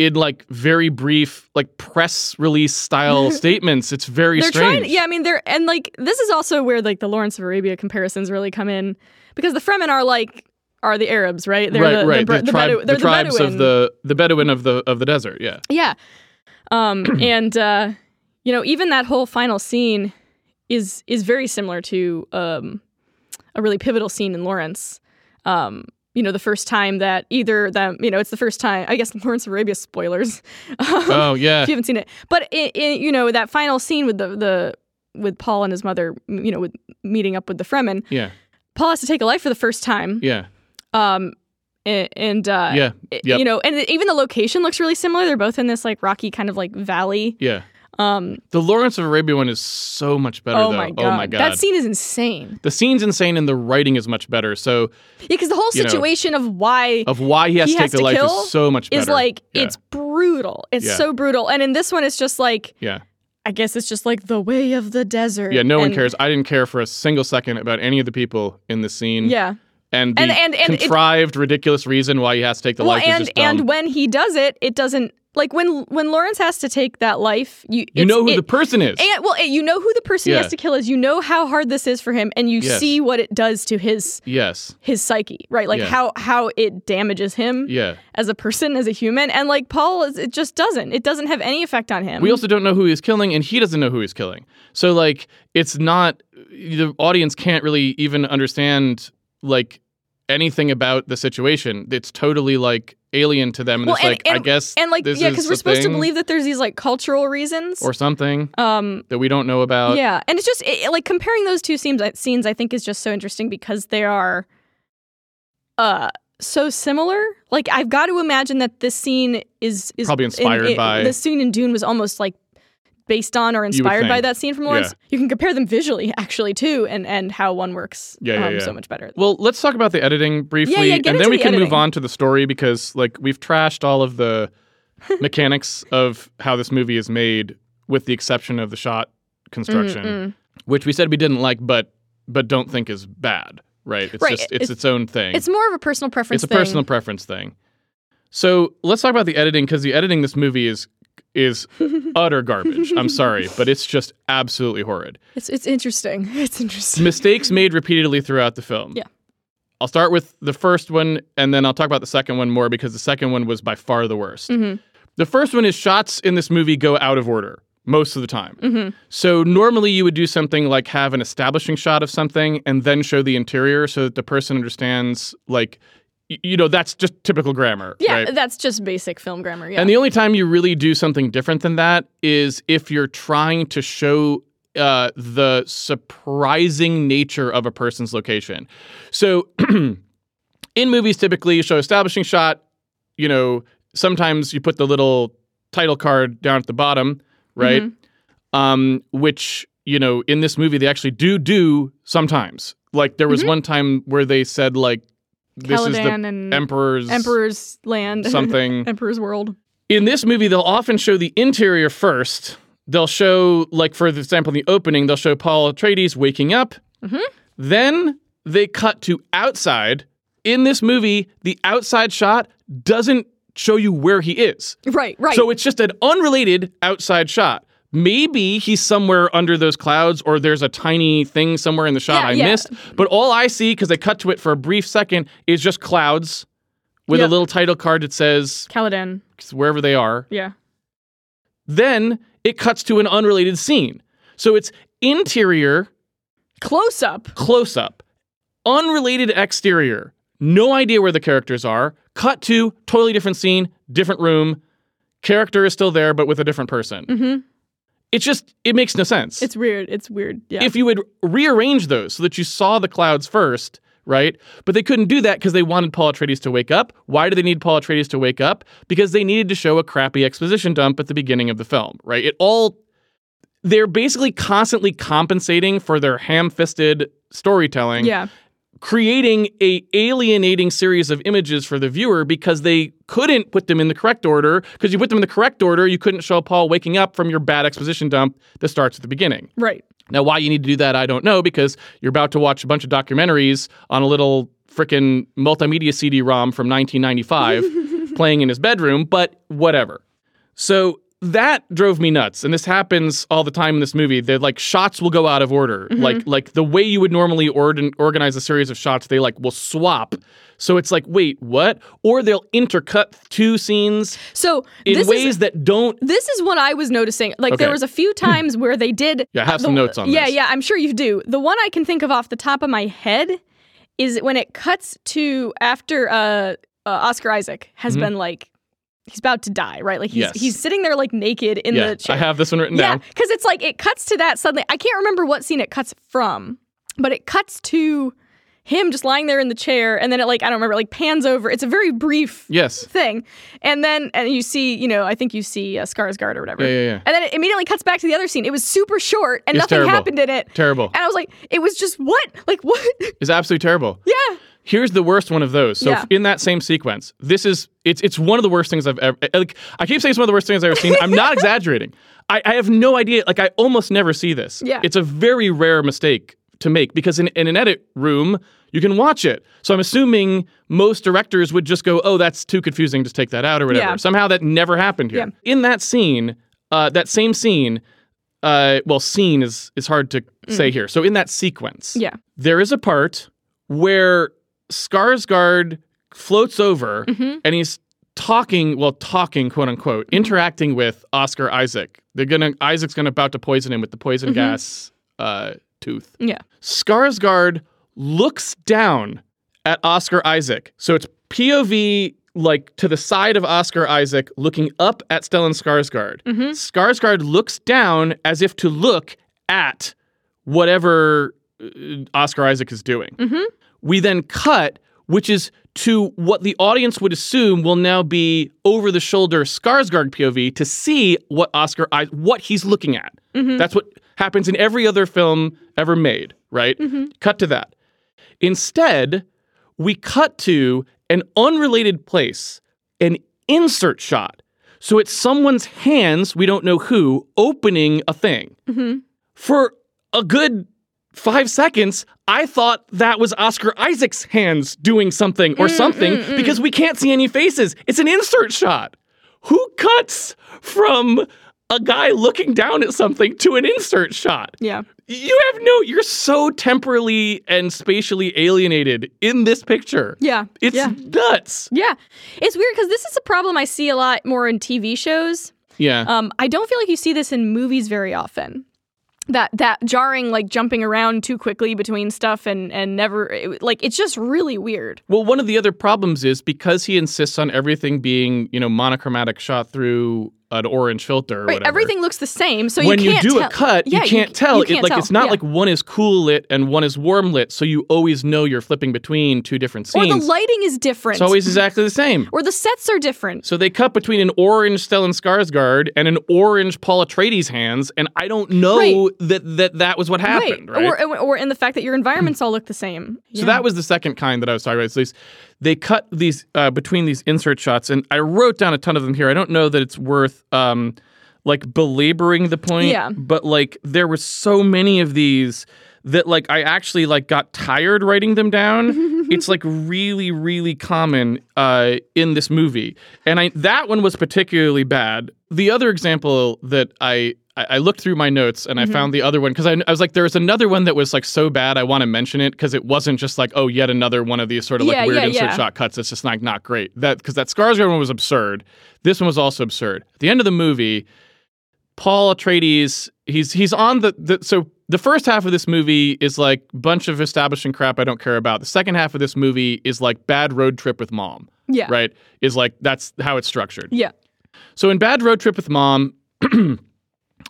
in like very brief, like press release style statements. It's very they're strange. trying yeah i mean they're and like this is also where like the lawrence of arabia comparisons really come in because the fremen are like are the arabs right they're right, the, right. the, The, the, tribe, they're the tribes Bedouin. of the the Bedouin of the of the desert. Yeah. Yeah. Um and uh you know, even that whole final scene is is very similar to um a really pivotal scene in Lawrence. Um you know, the first time that either them, you know, it's the first time, I guess Lawrence of Arabia spoilers. Oh yeah. if you haven't seen it. But it, it, you know, that final scene with the the with Paul and his mother, you know, with meeting up with the Fremen, Yeah. Paul has to take a life for the first time. Yeah. Um and, and uh Yeah. Yep. you know, and even the location looks really similar. They're both in this like rocky kind of like valley. Yeah. Um, The Lawrence of Arabia one is so much better, oh though. my god. Oh my god. that scene is insane. the scene's insane and the writing is much better. So Yeah, because the whole You know, situation of why of why he has He to take has the to life is so much better. is like Yeah. it's brutal. It's Yeah. so brutal. And in this one, it's just like yeah. I guess it's just like the way of the desert. Yeah, no one cares. I didn't care for a single second about any of the people in the scene. Yeah. And the And- and- and it- contrived, ridiculous reason why he has to take the well, life and is just dumb. And and when he does it, it doesn't like when when Lawrence has to take that life. You you know who it, the person is. and well, you know who the person he has to kill is. You know how hard this is for him, and you Yes. see what it does to his yes. his psyche, right? Like Yeah. how how it damages him Yeah. as a person, as a human, and like Paul, is, it just doesn't. It doesn't have any effect on him. We also don't know who he's killing, and he doesn't know who he's killing. So like, it's not the audience can't really even understand like anything about the situation. It's totally like alien to them, and Well, it's and- like I guess and like yeah, because we're supposed to believe that there's these like cultural reasons. or something um, that we don't know about. yeah, and it's just it, like comparing those two scenes. Scenes I think is just so interesting because they are, uh, so similar. Like I've got to imagine that this scene is is Probably inspired in, it- by- the scene in Dune was almost like based on or inspired by that scene from Lawrence. You can compare them visually actually too, and and how one works Yeah, yeah, um, yeah. so much better. Well, let's talk about the editing briefly, yeah, and then we the can move on to the story because, like, we've trashed all of the mechanics of how this movie is made, with the exception of the shot construction, Mm-mm. which we said we didn't like, but but don't think is bad. Right? It's Right, just it's, it's- its own thing. It's more of a personal preference. It's a thing. personal preference thing. So let's talk about the editing because the editing this movie is is utter garbage. I'm sorry, but it's just absolutely horrid. It's it's interesting. It's interesting. mistakes made repeatedly throughout the film. Yeah. I'll start with the first one and then I'll talk about the second one more because the second one was by far the worst. Mhm. The first one is shots in this movie go out of order most of the time. Mhm. So normally you would do something like have an establishing shot of something and then show the interior so that the person understands like you know that's just typical grammar, Yeah, right? that's just basic film grammar. Yeah. And the only time you really do something different than that is if you're trying to show uh, the surprising nature of a person's location. So in movies, typically you show establishing shot. You know, sometimes you put the little title card down at the bottom, right? Um, which you know, in this movie they actually do do sometimes. Like there was one time where they said like, "This is the Caladan and emperor's Emperor's Land, something." Emperor's World. in this movie, they'll often show the interior first. They'll show, like for example, in the opening, they'll show Paul Atreides waking up. Mhm. Then they cut to outside. In this movie, the outside shot doesn't show you where he is. Right, right. So it's just an unrelated outside shot. Maybe he's somewhere under those clouds, or there's a tiny thing somewhere in the shot Yeah, I yeah. missed. But all I see, because I cut to it for a brief second, is just clouds with a little title card that says Caladan. wherever they are. Yeah. Then it cuts to an unrelated scene. So it's interior, Close up. close up, unrelated exterior, no idea where the characters are. Cut to totally different scene, different room. Character is still there, but with a different person. hmm It's just, it makes no sense. It's weird. It's weird. Yeah. If you would rearrange those so that you saw the clouds first, right? But they couldn't do that because they wanted Paul Atreides to wake up. Why do they need Paul Atreides to wake up? Because they needed to show a crappy exposition dump at the beginning of the film, right? It all they're basically constantly compensating for their ham-fisted storytelling, yeah. Creating a alienating series of images for the viewer because they couldn't put them in the correct order. Because you put them in the correct order, you couldn't show Paul waking up from your bad exposition dump that starts at the beginning. Right. Now, why you need to do that, I don't know, because you're about to watch a bunch of documentaries on a little frickin' multimedia CD-ROM from 1995 playing in his bedroom, but whatever. So that drove me nuts, and this happens all the time in this movie. That like shots will go out of order, like like the way you would normally ord- organize a series of shots, they like will swap. So it's like, wait, what? Or they'll intercut two scenes So in ways is that don't. this is what I was noticing. Like there was a few times where they did. Yeah, I have the- some notes on Yeah, this. yeah. Yeah, I'm sure you do. The one I can think of off the top of my head is when it cuts to after uh, uh, Oscar Isaac has Mhm. been like he's about to die, right? Like he's Yes. he's sitting there like naked in yeah, the chair. I have this one written Yeah, down. Yeah, because it's like it cuts to that suddenly. I can't remember what scene it cuts from, but it cuts to him just lying there in the chair, and then it like I don't remember, like pans over. It's a very brief Yes. thing, and then and you see, you know, I think you see uh, Skarsgård or whatever. Yeah, yeah, yeah. And then it immediately cuts back to the other scene. It was super short, and It's nothing terrible. happened in it. Terrible. And I was like, it was just what, like what? It's absolutely terrible. yeah, Here's the worst one of those. So Yeah. in that same sequence, this is it's it's one of the worst things I've ever. Like I keep saying it's one of the worst things I've ever seen. I'm not exaggerating. I, I have no idea. Like I almost never see this. Yeah. It's a very rare mistake to make because in, in an edit room you can watch it. So I'm assuming most directors would just go, "Oh, that's too confusing. Just take that out or whatever." Yeah. Somehow that never happened here. Yeah. In that scene, uh, that same scene. Uh, well, scene is is hard to say here. So in that sequence, Mm. yeah, there is a part where Skarsgård floats over Mm-hmm. and he's talking, well, talking, quote unquote, interacting with Oscar Isaac. They're gonna Isaac's gonna about to poison him with the poison gas uh, tooth. yeah, Skarsgård looks down at Oscar Isaac. So it's POV like to the side of Oscar Isaac looking up at Stellan Skarsgård. Skarsgård looks down as if to look at whatever uh, Oscar Isaac is doing. We then cut, which is to what the audience would assume will now be over the shoulder Skarsgård POV to see what Oscar I- what he's looking at. Mm-hmm. That's what happens in every other film ever made, right? Mm-hmm. Cut to that. Instead, we cut to an unrelated place, an insert shot. So it's someone's hands, we don't know who, opening a thing. Mm-hmm. For a good five seconds, I thought that was Oscar Isaac's hands doing something or mm, something mm, mm. because we can't see any faces. It's an insert shot. Who cuts from a guy looking down at something to an insert shot? yeah. You have no, you're so temporally and spatially alienated in this picture. Yeah. It's yeah. nuts. Yeah. It's weird because this is a problem I see a lot more in TV shows. Yeah. Um, I don't feel like you see this in movies very often. That that jarring like jumping around too quickly between stuff and and never it- like it's just really weird. Well, one of the other problems is because he insists on everything being, you know, monochromatic shot through an orange filter or Right, whatever. everything looks the same, so when you you can't do tell. a cut, Yeah, you can't c- tell. you can't like tell. it's not Yeah. like one is cool lit and one is warm lit, so you always know you're flipping between two different scenes. or the lighting is different. it's always exactly the same. or the sets are different. So they cut between an orange Stellan Skarsgård and an orange Paul Atreides hands, and I don't know Right. that, that that was what happened, right? right? Or, or in the fact that your environments all look the same. So that was the second kind that I was talking about. So these, they cut these uh, between these insert shots, and I wrote down a ton of them here. I don't know that it's worth um, like belaboring the point, Yeah. but like there were so many of these that like I actually like got tired writing them down. it's like really, really common uh, in this movie, and I that one was particularly bad. The other example that I I I looked through my notes and I mm-hmm. found the other one because I, I was like, there was another one that was like so bad I want to mention it because it wasn't just like, oh, yet another one of these sort of like Yeah, weird yeah, insert yeah. shot cuts. It's just like not great. That because that Skarsgård one was absurd. This one was also absurd. At the end of the movie, Paul Atreides, he's he's on the, the so the first half of this movie is like bunch of establishing crap I don't care about. The second half of this movie is like bad road trip with mom. yeah. Right? Is like that's how it's structured. Yeah. So in Bad Road Trip with Mom,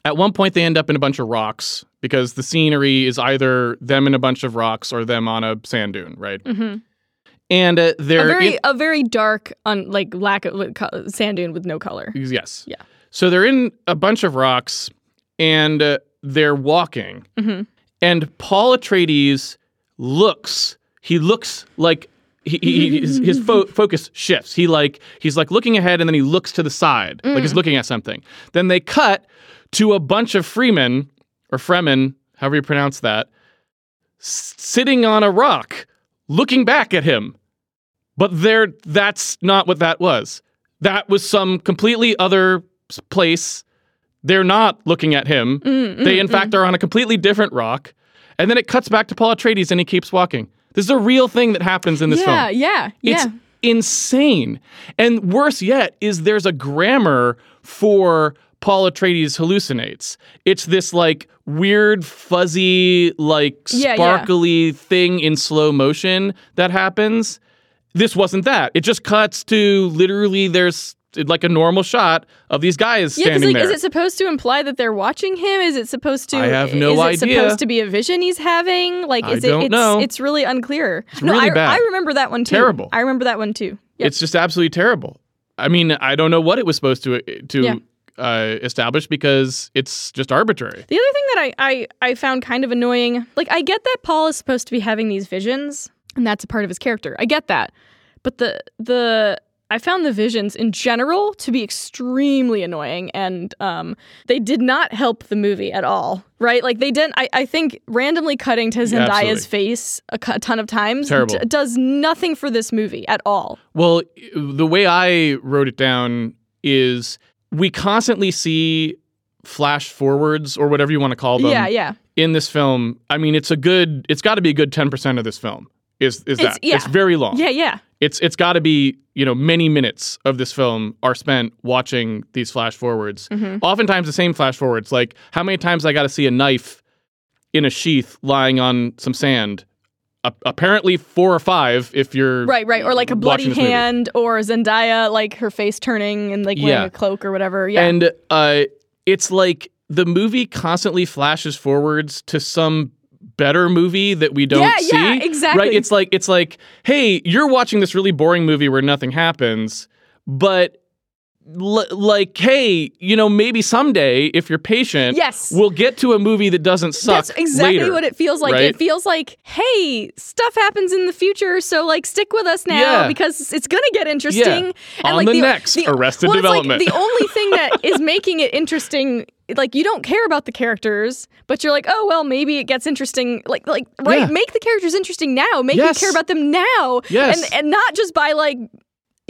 at one point they end up in a bunch of rocks because the scenery is either them in a bunch of rocks or them on a sand dune, right? hmm And uh, they're very in- a very dark un, like lack of co- sand dune with no color. yes, Yeah. So they're in a bunch of rocks and uh, they're walking, Mhm. and Paul Atreides looks. He looks like. He, he, his his fo- focus shifts. He like he's like looking ahead and then he looks to the side, like he's looking at something. Then they cut to a bunch of Freemen or Fremen, however you pronounce that, s- sitting on a rock, looking back at him. But there, that's not what that was. That was some completely other place. They're not looking at him. Mm, they, mm, in fact, are on a completely different rock. And then it cuts back to Paul Atreides and he keeps walking. This is a real thing that happens in this yeah, film. yeah, It's yeah. insane. And worse yet is there's a grammar for Paul Atreides hallucinates. It's this like weird, fuzzy, like Yeah, yeah. sparkly thing in slow motion that happens. This wasn't that. It just cuts to literally there's like a normal shot of these guys Yeah, standing like, there. is it supposed to imply that they're watching him? Is it supposed to? I have no is it idea. supposed to be a vision he's having? Like, I is it? don't it's, know. It's really unclear. It's no, really I, bad. I remember that one too. Terrible. I remember that one too. Yep. It's just absolutely terrible. I mean, I don't know what it was supposed to uh, to Yeah. Uh, establish because it's just arbitrary. The other thing that I, I I found kind of annoying, like I get that Paul is supposed to be having these visions, and that's a part of his character. I get that, but the the I found the visions in general to be extremely annoying, and um, they did not help the movie at all. Right? Like they didn't. I, I think randomly cutting to Yeah. Zendaya's face a cu- ton of times d- does nothing for this movie at all. Well, the way I wrote it down is we constantly see flash forwards or whatever you want to call them yeah, yeah. in this film. I mean, it's a good it's got to be a good 10% of this film. Is is It's- that? yeah. It's very long. Yeah, yeah. It's it's got to be, you know, many minutes of this film are spent watching these flash forwards. Mm-hmm. Oftentimes the same flash forwards. Like how many times I got to see a knife in a sheath lying on some sand? Apparently 4 or 5 if you're Right, right. Or like a bloody this movie. hand or Zendaya, like her face turning and like wearing Yeah. a cloak or whatever. Yeah. And uh, it's like the movie constantly flashes forwards to some better movie that we don't Yeah, see. yeah, exactly. Right? It's like it's like, hey, you're watching this really boring movie where nothing happens, but l- like, hey, you know, maybe someday if you're patient, Yes. we'll get to a movie that doesn't suck. That's exactly later, what it feels like. right? It feels like, hey, stuff happens in the future, so like stick with us now Yeah. because it's gonna get interesting. On like the next Arrested well, it's like Development. the only thing that is making it interesting, like you don't care about the characters, but you're like, oh well, maybe it gets interesting. Like, like right, Yeah. make the characters interesting now. Make Yes. me care about them now. Yes. and and not just by like.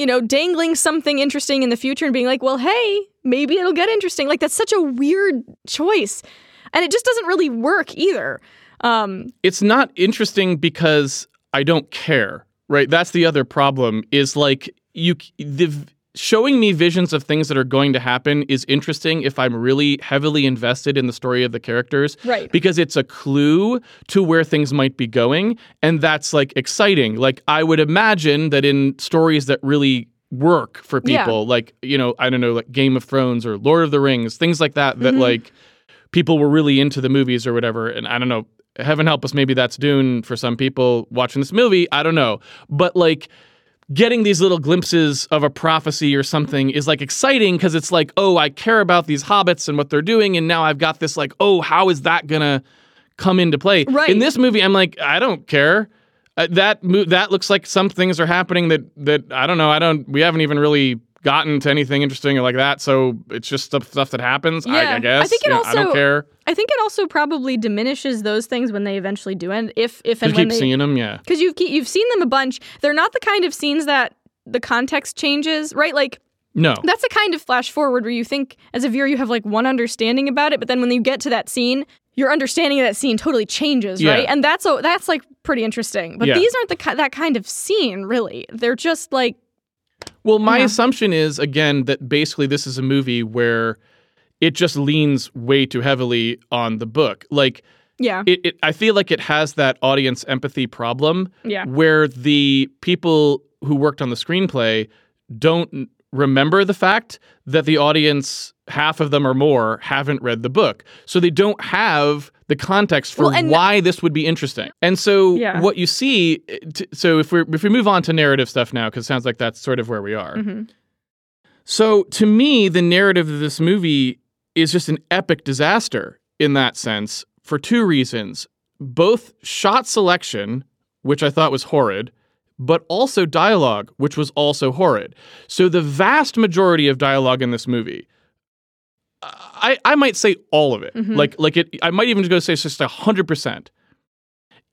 You know, dangling something interesting in the future and being like, well, hey, maybe it'll get interesting. Like, that's such a weird choice. And it just doesn't really work either. Um, it's not interesting because I don't care, right? That's the other problem is like you the showing me visions of things that are going to happen is interesting if I'm really heavily invested in the story of the characters. Right. Because it's a clue to where things might be going and that's like exciting. Like I would imagine that in stories that really work for Yeah. people like, you know, I don't know, like Game of Thrones or Lord of the Rings, things like that that Mhm. like people were really into the movies or whatever. And I don't know, heaven help us, maybe that's Dune for some people watching this movie. I don't know. But like getting these little glimpses of a prophecy or something is like exciting because it's like, oh, I care about these hobbits and what they're doing. And now I've got this like, oh, how is that going to come into play? Right. In this movie, I'm like, I don't care. Uh, that mo- that looks like some things are happening that that I don't know. I don't. We haven't even really gotten to anything interesting or like that. So it's just stuff stuff that happens. I, Yeah. I guess. I think it You know, I don't also- care. I think it also probably diminishes those things when they eventually do end. If if and Just when keep they seeing them. Yeah. because you've you've seen them a bunch. They're not the kind of scenes that the context changes, right? Like No. that's a kind of flash forward where you think as a viewer you have like one understanding about it, but then when you get to that scene, your understanding of that scene totally changes, Yeah. right? And that's a, that's like pretty interesting. But Yeah. these aren't the that kind of scene, really. They're just like Well, my Yeah. assumption is again that basically this is a movie where it just leans way too heavily on the book. Like yeah, it, it I feel like it has that audience empathy problem yeah, where the people who worked on the screenplay don't remember the fact that the audience half of them or more haven't read the book so they don't have the context for Well, why this would be interesting and so Yeah. what you see t- so if we if we move on to narrative stuff now because it sounds like that's sort of where we are Mhm. so to me the narrative of this movie is just an epic disaster in that sense for two reasons both shot selection which i thought was horrid but also dialogue, which was also horrid. So the vast majority of dialogue in this movie, I, I might say all of it, Mhm. like like it. I might even go say it's just hundred percent,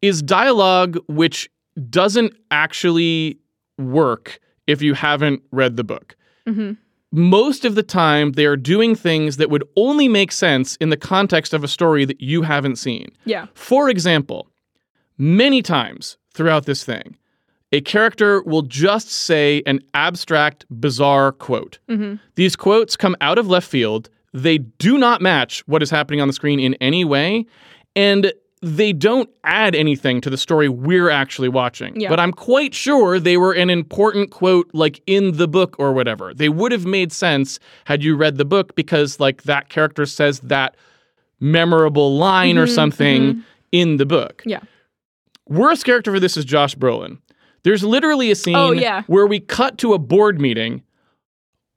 is dialogue which doesn't actually work if you haven't read the book. hmm Most of the time, they are doing things that would only make sense in the context of a story that you haven't seen. yeah, For example, many times throughout this thing, a character will just say an abstract, bizarre quote. hmm These quotes come out of left field. They do not match what is happening on the screen in any way. And they don't add anything to the story we're actually watching. Yeah. But I'm quite sure they were an important quote, like in the book or whatever. They would have made sense had you read the book because, like, that character says that memorable line or Mhm, something in the book. Yeah. Worst character for this is Josh Brolin. There's literally a scene Oh, yeah. where we cut to a board meeting.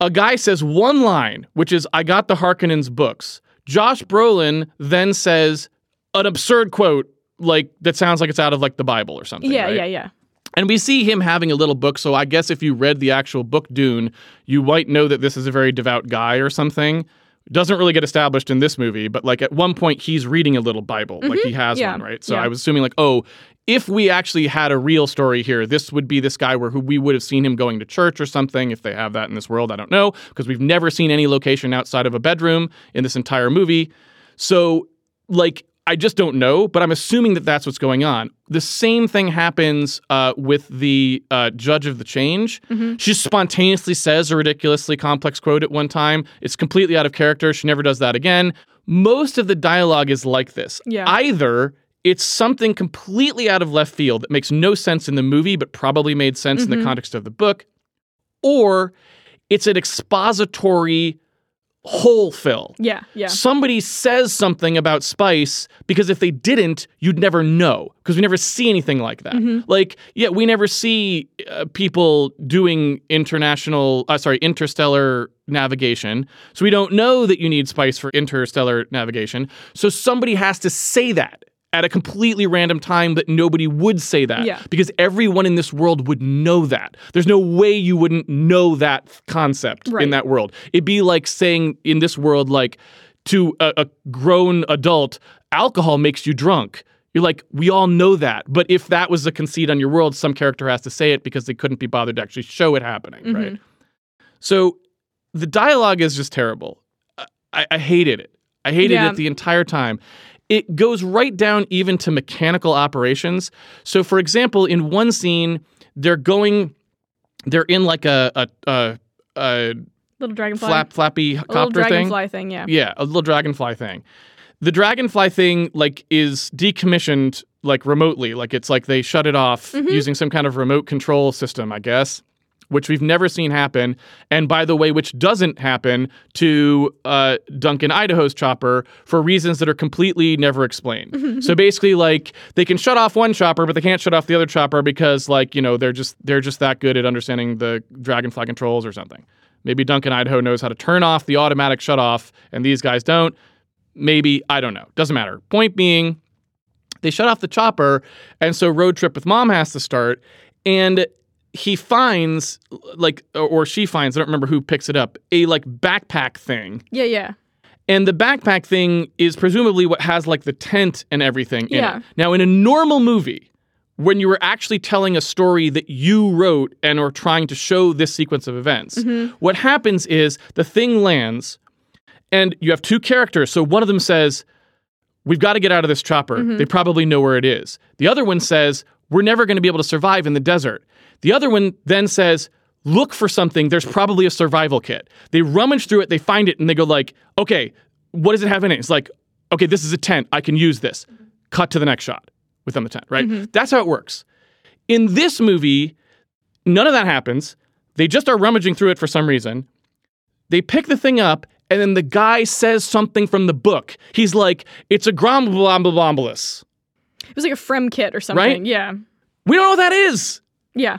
A guy says one line, which is, I got the Harkonnens books. Josh Brolin then says an absurd quote, like that sounds like it's out of like the Bible or something. Yeah, right? yeah, yeah. And we see him having a little book. So I guess if you read the actual book Dune, you might know that this is a very devout guy or something. Doesn't really get established in this movie, but like at one point he's reading a little Bible, like he has Mm-hmm. Yeah. one, right? So Yeah. I was assuming like, oh, if we actually had a real story here, this would be this guy where who we would have seen him going to church or something. If they have that in this world, I don't know because we've never seen any location outside of a bedroom in this entire movie. So like I just don't know, but I'm assuming that that's what's going on. The same thing happens uh, with the uh, judge of the change. She spontaneously says a ridiculously complex quote at one time. It's completely out of character. She never does that again. Most of the dialogue is like this. Yeah. Either it's something completely out of left field that makes no sense in the movie, but probably made sense in the context of the book, or it's an expository hole fill Yeah, yeah. somebody says something about spice because if they didn't you'd never know because we never see anything like that. Mm-hmm. like yeah we never see uh, people doing international uh, sorry interstellar navigation. So we don't know that you need spice for interstellar navigation. So somebody has to say that at a completely random time that nobody would say that. Yeah. because everyone in this world would know that. There's no way you wouldn't know that concept in that world. It'd be like saying in this world like to a, a grown adult alcohol makes you drunk. You're like we all know that. But if that was a conceit on your world some character has to say it because they couldn't be bothered to actually show it happening mm-hmm. right? So the dialogue is just terrible. I, I hated it. I hated Yeah. it the entire time it goes right down even to mechanical operations so for example in one scene they're going they're in like a a, a, a Little dragonfly. flap flappy a little copter thing dragonfly thing, yeah. yeah, a little dragonfly thing. The dragonfly thing like is decommissioned like remotely, like it's like they shut it off Mm-hmm. using some kind of remote control system, I guess, which we've never seen happen. And by the way, which doesn't happen to uh, Duncan Idaho's chopper for reasons that are completely never explained. so basically, like they can shut off one chopper, but they can't shut off the other chopper because like you know they're just they're just that good at understanding the dragonfly controls or something. Maybe Duncan Idaho knows how to turn off the automatic shut off, and these guys don't. Maybe, I don't know. Doesn't matter. Point being, they shut off the chopper, and so Road Trip with Mom has to start. And he finds, like, or she finds, I don't remember who picks it up, a like backpack thing. Yeah, yeah. And the backpack thing is presumably what has like the tent and everything in Yeah. it. Now, in a normal movie, when you were actually telling a story that you wrote and are trying to show this sequence of events, Mm-hmm. what happens is the thing lands and you have two characters. So one of them says, We've got to get out of this chopper. Mm-hmm. They probably know where it is. The other one says, We're never going to be able to survive in the desert. The other one then says, Look for something. There's probably a survival kit. They rummage through it, they find it, and they go like, Okay, what does it have in it? It's like, okay, this is a tent. I can use this. Cut to the next shot within the tent, right? Mm-hmm. That's how it works. In this movie, none of that happens. They just are rummaging through it for some reason. They pick the thing up, and then the guy says something from the book. He's like, it's a gromblomblombolus. It was like a Frem kit or something. Right? Yeah. We don't know what that is. Yeah.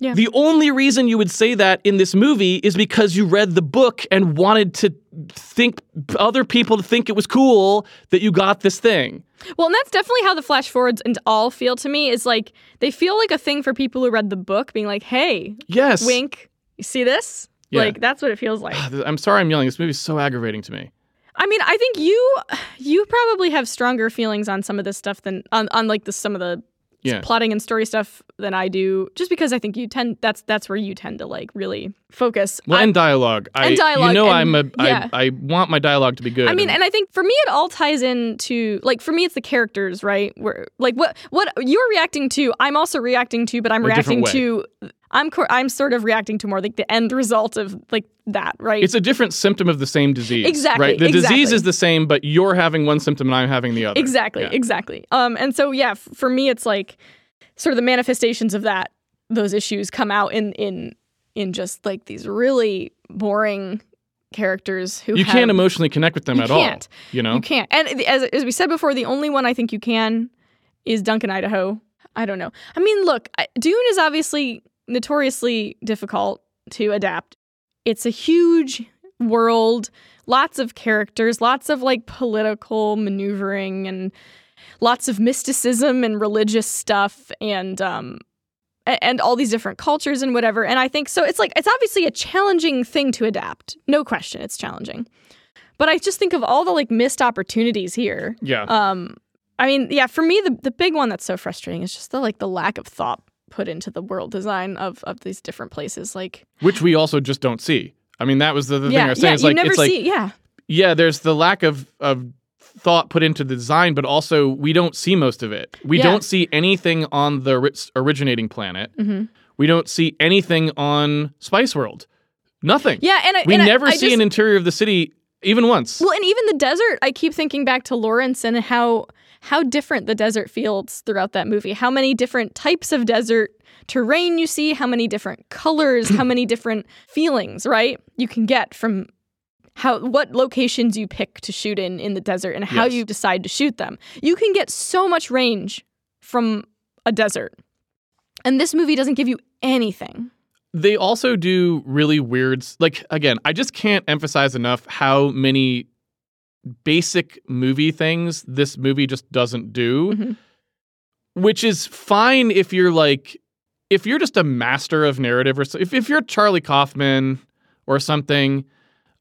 Yeah. The only reason you would say that in this movie is because you read the book and wanted to think other people to think it was cool that you got this thing. Well, and that's definitely how the flash forwards and all feel to me is like they feel like a thing for people who read the book being like, "Hey, Yes. wink, you see this?" Yeah. Like that's what it feels like. I'm sorry I'm yelling. This movie's so aggravating to me. I mean, I think you you probably have stronger feelings on some of this stuff than on, on like the some of the Yeah. plotting and story stuff than I do. Just because I think you tend that's that's where you tend to like really focus. Well, I- and dialogue. I, and dialogue, You know, and- I'm a. I, yeah. I want my dialogue to be good. I mean, and I think for me, it all ties into like for me, it's the characters, right? Where like what what you're reacting to, I'm also reacting to, but I'm reacting to. I'm cor- I'm sort of reacting to more like the end result of like that, right? It's a different symptom of the same disease. Exactly, Right. The disease is the same, but you're having one symptom and I'm having the other. Exactly, Yeah. exactly. Um, and so yeah, f- for me, it's like sort of the manifestations of that. Those issues come out in in in just like these really boring characters who You have, can't emotionally connect with them at can't. all. You know. You can't. And as as we said before, the only one I think you can is Duncan Idaho. I don't know. I mean, look, Dune is obviously notoriously difficult to adapt. It's a huge world, lots of characters, lots of like political maneuvering and lots of mysticism and religious stuff and um and all these different cultures and whatever. And I think so it's like it's obviously a challenging thing to adapt. No question, it's challenging. But I just think of all the like missed opportunities here. Yeah. Um, I mean, yeah, for me, the, the big one that's so frustrating is just the like the lack of thought put into the world design of of these different places. Like, Which we also just don't see. I mean, that was the, the thing I was saying. yeah, it's you like never it's like yeah, yeah, there's the lack of of thought put into the design, but also we don't see most of it. We Yeah. don't see anything on the originating planet. hmm We don't see anything on Spice World. Nothing. yeah, and I, we and I- never I see just- an interior of the city even once. Well, and even the desert, I keep thinking back to Lawrence and how how different the desert feels throughout that movie. How many different types of desert terrain you see, how many different colors, how many different feelings, right? You can get from how what locations you pick to shoot in in the desert and how Yes. you decide to shoot them. You can get so much range from a desert. And this movie doesn't give you anything. they also do really weird like again i just can't emphasize enough how many basic movie things this movie just doesn't do Mhm. which is fine if you're like if you're just a master of narrative or so, if, if you're charlie kaufman or something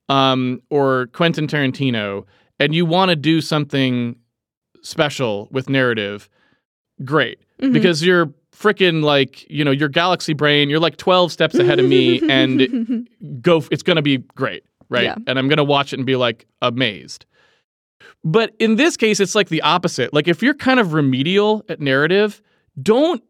um, or quentin tarantino and you want to do something special with narrative great Mhm. because you're freaking like you know your galaxy brain you're like 12 steps ahead of me and go it's going to be great right Yeah. and i'm going to watch it and be like amazed but in this case it's like the opposite. Like if you're kind of remedial at narrative don't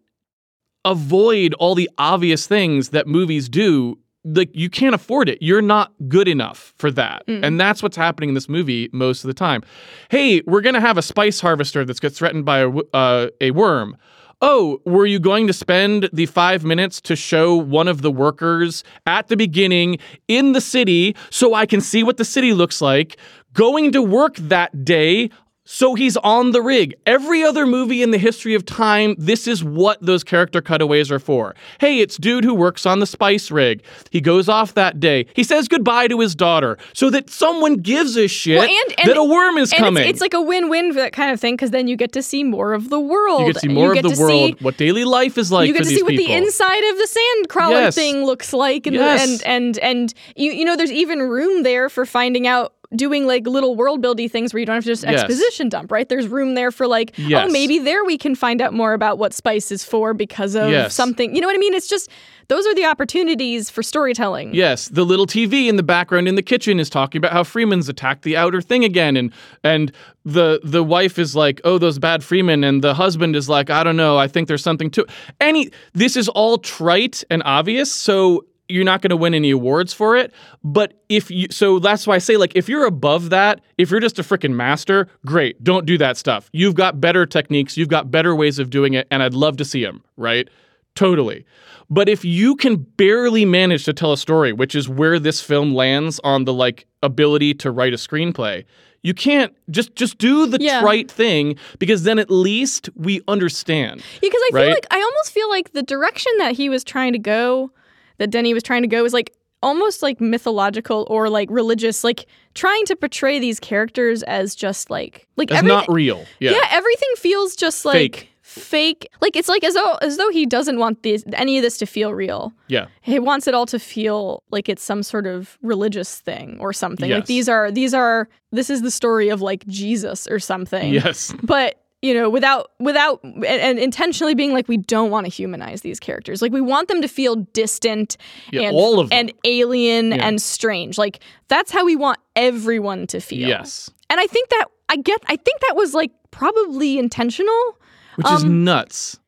avoid all the obvious things that movies do. Like you can't afford it. You're not good enough for that. Mm. and that's what's happening in this movie most of the time. Hey we're going to have a spice harvester that's gets threatened by a, uh, a worm. Oh, were you going to spend the five minutes to show one of the workers at the beginning in the city so I can see what the city looks like, going to work that day so he's on the rig? Every other movie in the history of time, this is what those character cutaways are for. Hey, it's dude who works on the spice rig. He goes off that day. He says goodbye to his daughter so that someone gives a shit Well, and- and- that a worm is coming. it's, it's like a win-win for that kind of thing because then you get to see more of the world. you get to see more of the world, see- what daily life is like you get to see what people. the inside of the sand crawler Yes. thing looks like, and Yes. and and and you you know there's even room there for finding out doing like little world buildy things where you don't have to just Yes. exposition dump, right? There's room there for like, oh, Yes. oh, maybe there we can find out more about what spice is for because of Yes. something. You know what I mean? It's just those are the opportunities for storytelling. Yes, the little TV in the background in the kitchen is talking about how Freeman's attacked the outer thing again, and and the the wife is like, "Oh, those bad Freeman," and the husband is like, "I don't know, I think there's something to." Any this is all trite and obvious, so you're not going to win any awards for it. But if you, so that's why I say, like, if you're above that, if you're just a freaking master, great, don't do that stuff. You've got better techniques, you've got better ways of doing it, and I'd love to see them, right? Totally. But if you can barely manage to tell a story, which is where this film lands on the like ability to write a screenplay, you can't just just do the Yeah. right thing because then at least we understand. Yeah, because I feel like I almost feel like the direction that he was trying to go, that Denis was trying to go, was like almost like mythological or like religious, like trying to portray these characters as just like like everything. not real. Yeah. yeah. everything feels just like Fake. fake. Like it's like as though as though he doesn't want these any of this to feel real. Yeah. He wants it all to feel like it's some sort of religious thing or something. Like these are these are this is the story of like Jesus or something Yes. but you know without without and, and intentionally being like we don't want to humanize these characters like we want them to feel distant Yeah, and all of them. and alien Yeah. and strange like that's how we want everyone to feel Yes. and i think that i get i think that was like probably intentional Which is Um, nuts.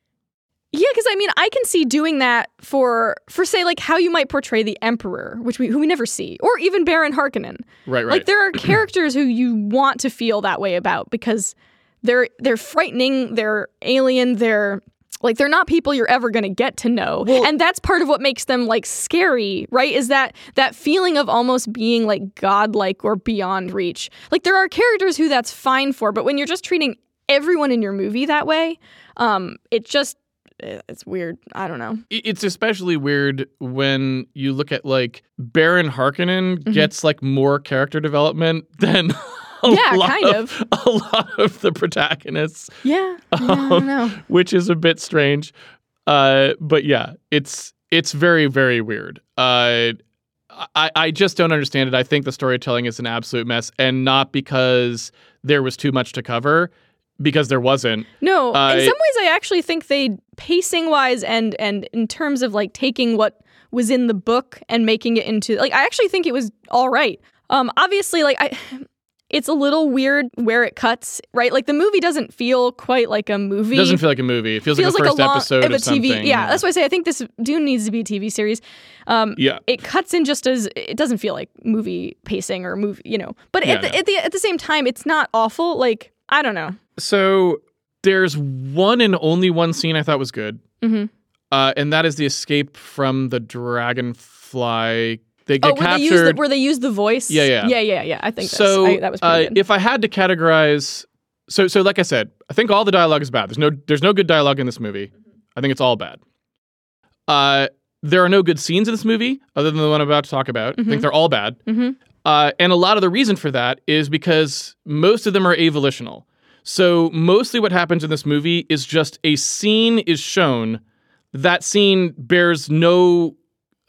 Yeah, because I mean, I can see doing that for for say like how you might portray the Emperor, which we who we never see, or even Baron Harkonnen. Right, right. Like there are characters who you want to feel that way about because they're they're frightening, they're alien, they're like they're not people you're ever going to get to know. and that's part of what makes them like scary, right? Is that that feeling of almost being like godlike or beyond reach. Like there are characters who that's fine for, but when you're just treating everyone in your movie that way, um it just eh, it's weird. I don't know. It's especially weird when you look at like Baron Harkonnen gets like more character development than Yeah, kind of, a lot of the protagonists, Yeah. yeah don't know. which is a bit strange. Uh, but yeah, it's it's very very weird. Uh, I I just don't understand it. I think the storytelling is an absolute mess, and not because there was too much to cover, because there wasn't. No, Uh, in some ways, I actually think they pacing wise and and in terms of like taking what was in the book and making it into like I actually think it was all right. Um, obviously, like I. It's a little weird where it cuts, right? Like the movie doesn't feel quite like a movie. It doesn't feel like a movie. It feels, feels like like the first a long episode of a TV. something. Yeah, that's why I say I think this Dune needs to be a TV series. Um, yeah. it cuts in just as it doesn't feel like movie pacing or movie, you know. But Yeah, at, the, no. at the at the same time, it's not awful. Like I don't know. So there's one and only one scene I thought was good, hmm uh, and that is the escape from the dragonfly. They get Oh, where they use the where they use the voice. Yeah, yeah. yeah, yeah, yeah. I think so that's, I, that was pretty uh, good. if I had to categorize, so so like I said, I think all the dialogue is bad. There's no there's no good dialogue in this movie. I think it's all bad. Uh, there are no good scenes in this movie other than the one I'm about to talk about. I Mhm. think they're all bad. Mhm. Uh, and a lot of the reason for that is because most of them are avolitional. So mostly what happens in this movie is just a scene is shown. That scene bears no.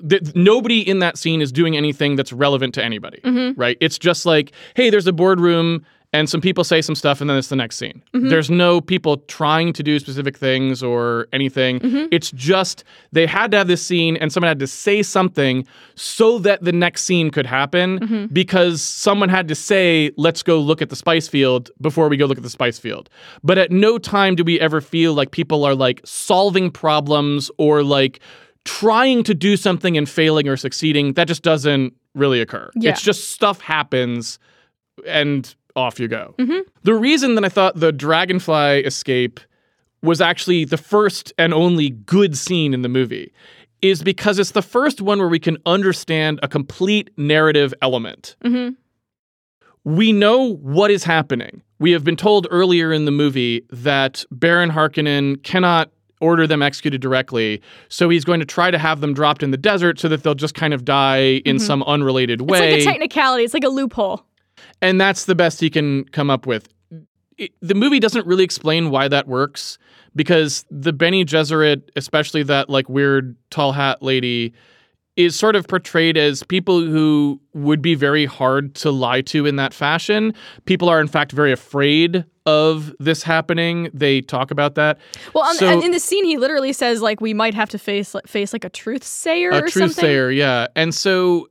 That nobody in that scene is doing anything that's relevant to anybody, Mhm. right? It's just like, hey, there's a boardroom and some people say some stuff, and then it's the next scene. Mhm. There's no people trying to do specific things or anything. Mhm. It's just they had to have this scene, and someone had to say something so that the next scene could happen Mhm. because someone had to say, let's go look at the spice field before we go look at the spice field. But at no time do we ever feel like people are like solving problems or like trying to do something and failing or succeeding. That just doesn't really occur. Yeah. It's just stuff happens and off you go. Mhm. The reason that I thought the dragonfly escape was actually the first and only good scene in the movie is because it's the first one where we can understand a complete narrative element. Mhm. We know what is happening. We have been told earlier in the movie that Baron Harkonnen cannot order them executed directly, so he's going to try to have them dropped in the desert so that they'll just kind of die in Mhm. some unrelated way. It's like a technicality. It's like a loophole. and that's the best he can come up with. It, the movie doesn't really explain why that works because the Bene Gesserit, especially that like weird tall hat lady, is sort of portrayed as people who would be very hard to lie to in that fashion. People are in fact very afraid of this happening. They talk about that. Well, on, So- and in the scene, he literally says like we might have to face face like a truth sayer a or truth something. sayer, yeah. And so,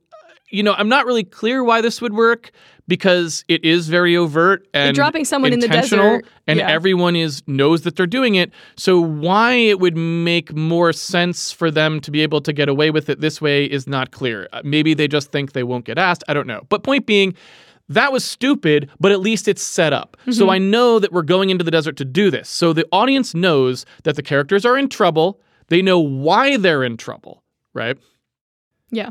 you know, I'm not really clear why this would work because it is very overt and dropping someone in the desert, and yeah. everyone is knows that they're doing it. So why it would make more sense for them to be able to get away with it this way is not clear. Uh, Maybe they just think they won't get asked. I don't know. But point being. That was stupid, but at least it's set up. So Mm-hmm. I know that we're going into the desert to do this. So the audience knows that the characters are in trouble. They know why they're in trouble, right? Yeah.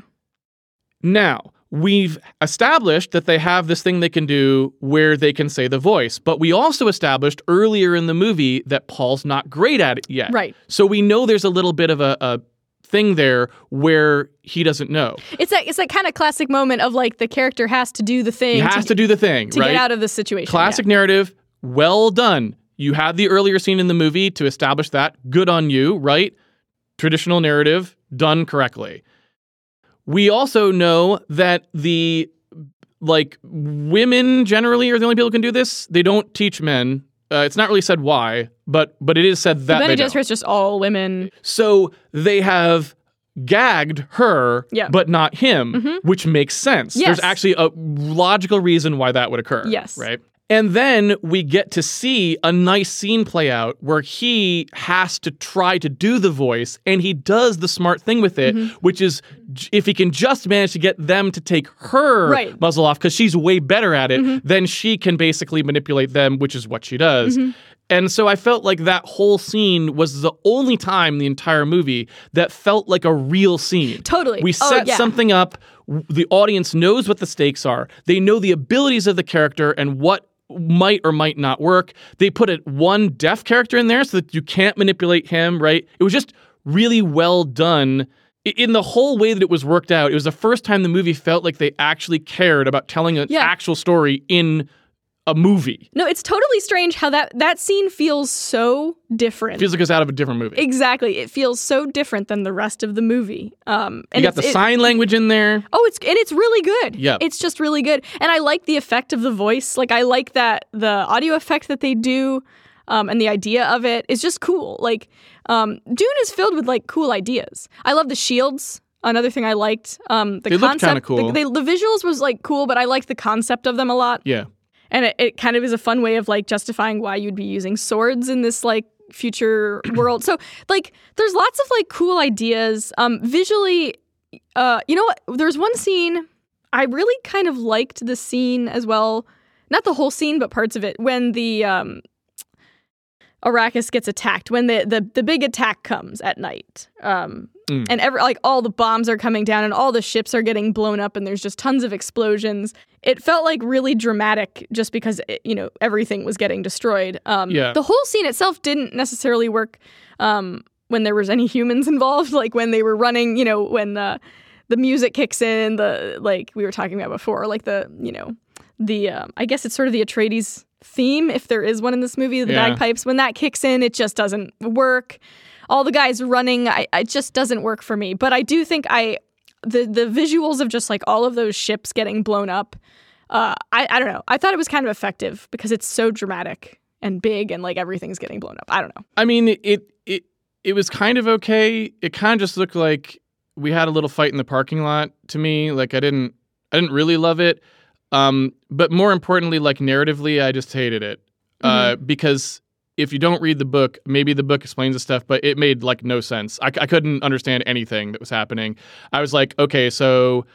Now, we've established that they have this thing they can do where they can say the voice, but we also established earlier in the movie that Paul's not great at it yet. Right. So we know there's a little bit of a, a thing there where he doesn't know. It's that it's that kind of classic moment of like the character has to do the thing He has to do the thing, to right? get out of the situation. Classic narrative, well done. You had the earlier scene in the movie to establish that. Good on you, right? Traditional narrative, done correctly. We also know that the like women generally are the only people who can do this. They don't teach men. Uh, it's not really said why, but but it is said that Bene they don't. Gesserit's just all women. So they have gagged her, Yeah. but not him, Mhm. which makes sense. Yes. There's actually a logical reason why that would occur. Yes. Right. And then we get to see a nice scene play out where he has to try to do the voice and he does the smart thing with it, Mm-hmm. which is if he can just manage to get them to take her Right. Mm-hmm. muzzle off because she's way better at it, then she can basically manipulate them, which is what she does. Mm-hmm. And so I felt like that whole scene was the only time in the entire movie that felt like a real scene. Totally. We Oh, set yeah. something up. The audience knows what the stakes are. They know the abilities of the character and what might or might not work. They put a one deaf character in there so that you can't manipulate him, right? It was just really well done. In the whole way that it was worked out, it was the first time the movie felt like they actually cared about telling an Yeah. actual story in a movie. No, it's totally strange how that that scene feels so different. feels like it's out of a different movie. exactly, it feels so different than the rest of the movie. Um, you got the it- sign language in there. Oh, it's and it's really good. Yeah, it's just really good, and I like the effect of the voice. Like I like that the audio effect that they do, um, and the idea of it is just cool. Like um, Dune is filled with like cool ideas. I love the shields. Another thing I liked. Um, the They concept, cool. The, they, the visuals was like cool, but I liked the concept of them a lot. Yeah. And it, it kind of is a fun way of like justifying why you'd be using swords in this like future world so like there's lots of like cool ideas um visually uh you know what there's one scene i really kind of liked the scene as well not the whole scene but parts of it when the um Arrakis gets attacked when the, the the big attack comes at night. Um, Mm. and every like all the bombs are coming down and all the ships are getting blown up and there's just tons of explosions. It felt like really dramatic just because it, you know everything was getting destroyed. Um, Yeah. The whole scene itself didn't necessarily work um, when there was any humans involved. Like when they were running, you know, when uh, the music kicks in, the like we were talking about before, like the you know the um, I guess it's sort of the Atreides theme if there is one in this movie, the Yeah. bagpipes. When that kicks in, it just doesn't work. All the guys running, I, it just doesn't work for me. But I do think I the the visuals of just like all of those ships getting blown up. Uh, I I don't know. I thought it was kind of effective because it's so dramatic and big and like everything's getting blown up. I don't know. I mean, it it it was kind of okay. It kind of just looked like we had a little fight in the parking lot to me. Like I didn't I didn't really love it. Um, but more importantly, like narratively, I just hated it uh, because if you don't read the book, maybe the book explains the stuff, but it made like no sense. I, I couldn't understand anything that was happening. I was like, okay, so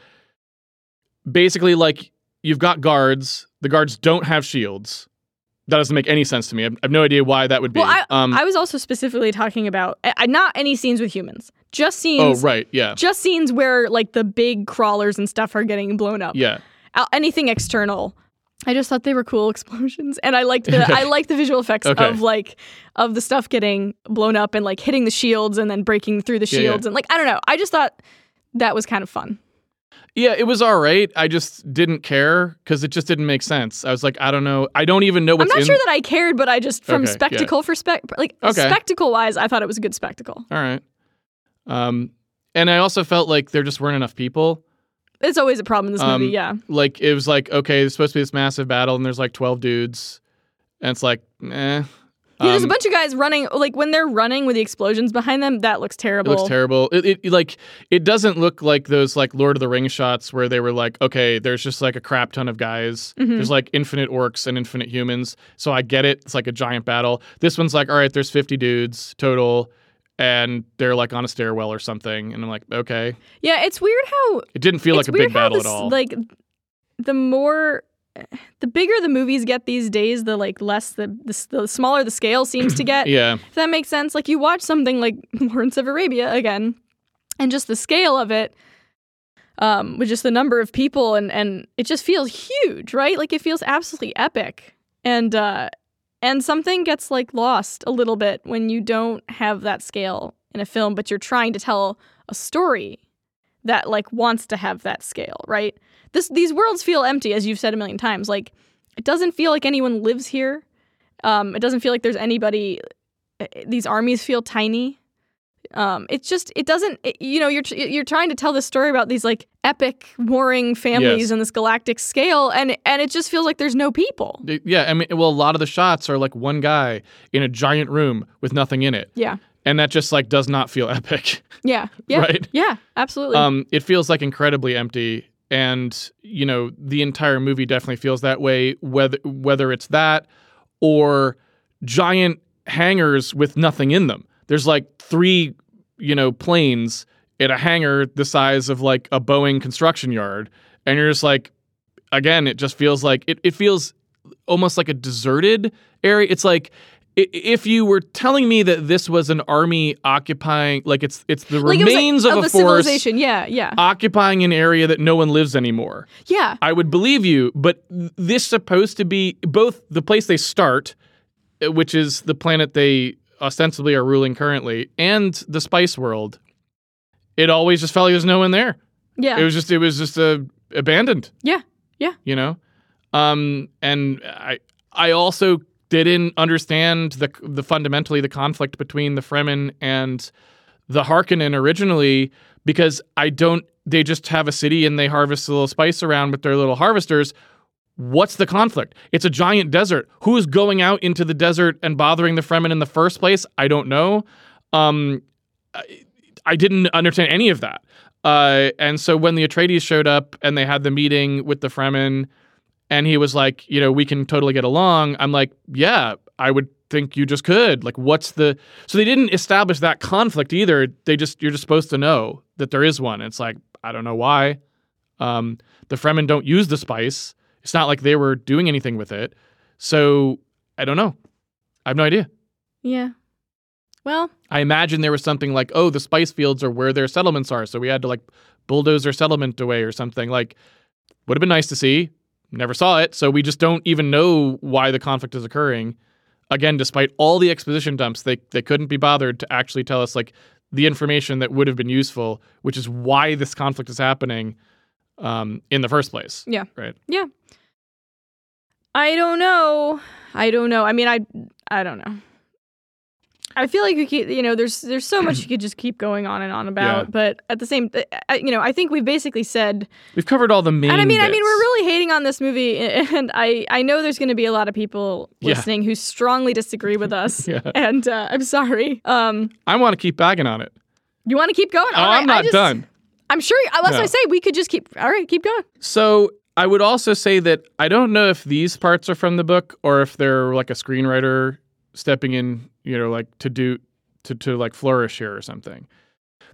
basically, like you've got guards. The guards don't have shields. That doesn't make any sense to me. I have, I have no idea why that would be. Well, I, um, I was also specifically talking about uh, not any scenes with humans, just scenes. oh, right, yeah, just scenes where like the big crawlers and stuff are getting blown up. yeah. Uh, anything external. I just thought they were cool explosions, and I liked the I liked the visual effects Okay. of like of the stuff getting blown up and like hitting the shields and then breaking through the Yeah, yeah. shields and like I don't know. I just thought that was kind of fun. Yeah, it was all right. I just didn't care because it just didn't make sense. I was like, I don't know. I don't even know what I'm not sure that I cared, but I just from Okay, yeah. spectacle for spec like Okay. spectacle wise, I thought it was a good spectacle. all right. Um, and I also felt like there just weren't enough people. It's always a problem in this Um, movie. Yeah, Like it was like, okay, there's supposed to be this massive battle, and there's like twelve dudes, and it's like, eh. Yeah, there's a Um, bunch of guys running. Like when they're running with the explosions behind them, that looks It terrible. looks terrible. It, it like it doesn't look like those like Lord of the Rings shots where they were like, okay, there's just like a crap ton of guys. Mhm. There's like infinite orcs and infinite humans. So I get it. It's like a giant battle. This one's like, all right, there's 50 dudes total, and they're like on a stairwell or something. And I'm like, okay. Yeah, it's weird how It didn't feel like a big battle this- at all. Like the more, the bigger the movies get these days, the like less the the, the smaller the scale seems to get. yeah. If that makes sense. Like you watch something like Lawrence of Arabia again, and just the scale of it, um, with just the number of people, and and it just feels huge, right? Like it feels absolutely epic, and uh, and something gets like lost a little bit when you don't have that scale in a film, but you're trying to tell a story that like wants to have that scale, right? This these worlds feel empty, as you've said a million times. Like it doesn't feel like anyone lives here. Um, it doesn't feel like there's anybody. uh, These armies feel tiny. Um, it's just it doesn't. It, you know, you're you're trying to tell this story about these like epic warring families Yes. on this galactic scale, and and it just feels like there's no people. Yeah. I mean, well, a lot of the shots are like one guy in a giant room with nothing in it. Yeah, And that just like does not feel epic. yeah, yeah, Right. yeah, absolutely. Um, it feels like incredibly empty. and you know the entire movie definitely feels that way. Whether whether it's that or giant hangars with nothing in them. There's like three you know planes in a hangar the size of like a Boeing construction yard, and you're just like, again, it just feels like it. It feels almost like a deserted area. It's like if you were telling me that this was an army occupying, like it's it's the Like it remains of of, a force civilization. Yeah, yeah, occupying an area that no one lives anymore. yeah. I would believe you, but this supposed to be both the place they start, which is the planet they ostensibly are ruling currently, and the spice world. It always just felt like there's no one there. Yeah. It was just it was just uh, abandoned. Yeah, yeah. You know, um, and I I also didn't understand the the fundamentally the conflict between the Fremen and the Harkonnen originally because I don't. They just have a city and they harvest a little spice around with their little harvesters. What's the conflict? It's a giant desert. Who's going out into the desert and bothering the Fremen in the first place? I don't know. Um, I, I didn't understand any of that. Uh, and so when the Atreides showed up and they had the meeting with the Fremen, and he was like, you know, we can totally get along. I'm like, yeah, I would think you just could. Like, what's the? So they didn't establish that conflict either. They just you're just supposed to know that there is one. It's like I don't know why. Um, the Fremen don't use the spice. It's not like they were doing anything with it. So I don't know. I have no idea. Yeah. Well, I imagine there was something like, oh, the spice fields are where their settlements are, so we had to like bulldoze their settlement away or something. Like, would have been nice to see. Never saw it, so we just don't even know why the conflict is occurring. Again, despite all the exposition dumps, they they couldn't be bothered to actually tell us like the information that would have been useful, which is why this conflict is happening um, in the first place. Yeah. Right. Yeah. I don't know. I don't know. I mean, I I don't know. I feel like we keep, you know, there's there's so much you could just keep going on and on about, Yeah. but at the same, you know, I think we've basically said, We've covered all the main. and I mean, I mean, we're really hating on this movie, and I I know there's going to be a lot of people Yeah. listening who strongly disagree with us, Yeah. and uh, I'm sorry. Um, I want to keep bagging on it. you want to keep going? Oh, right, I'm not just- done. I'm sure, unless No. I say we could just keep. All right, keep going. So I would also say that I don't know if these parts are from the book or if they're like a screenwriter stepping in, you know, like to do to to like flourish here or something.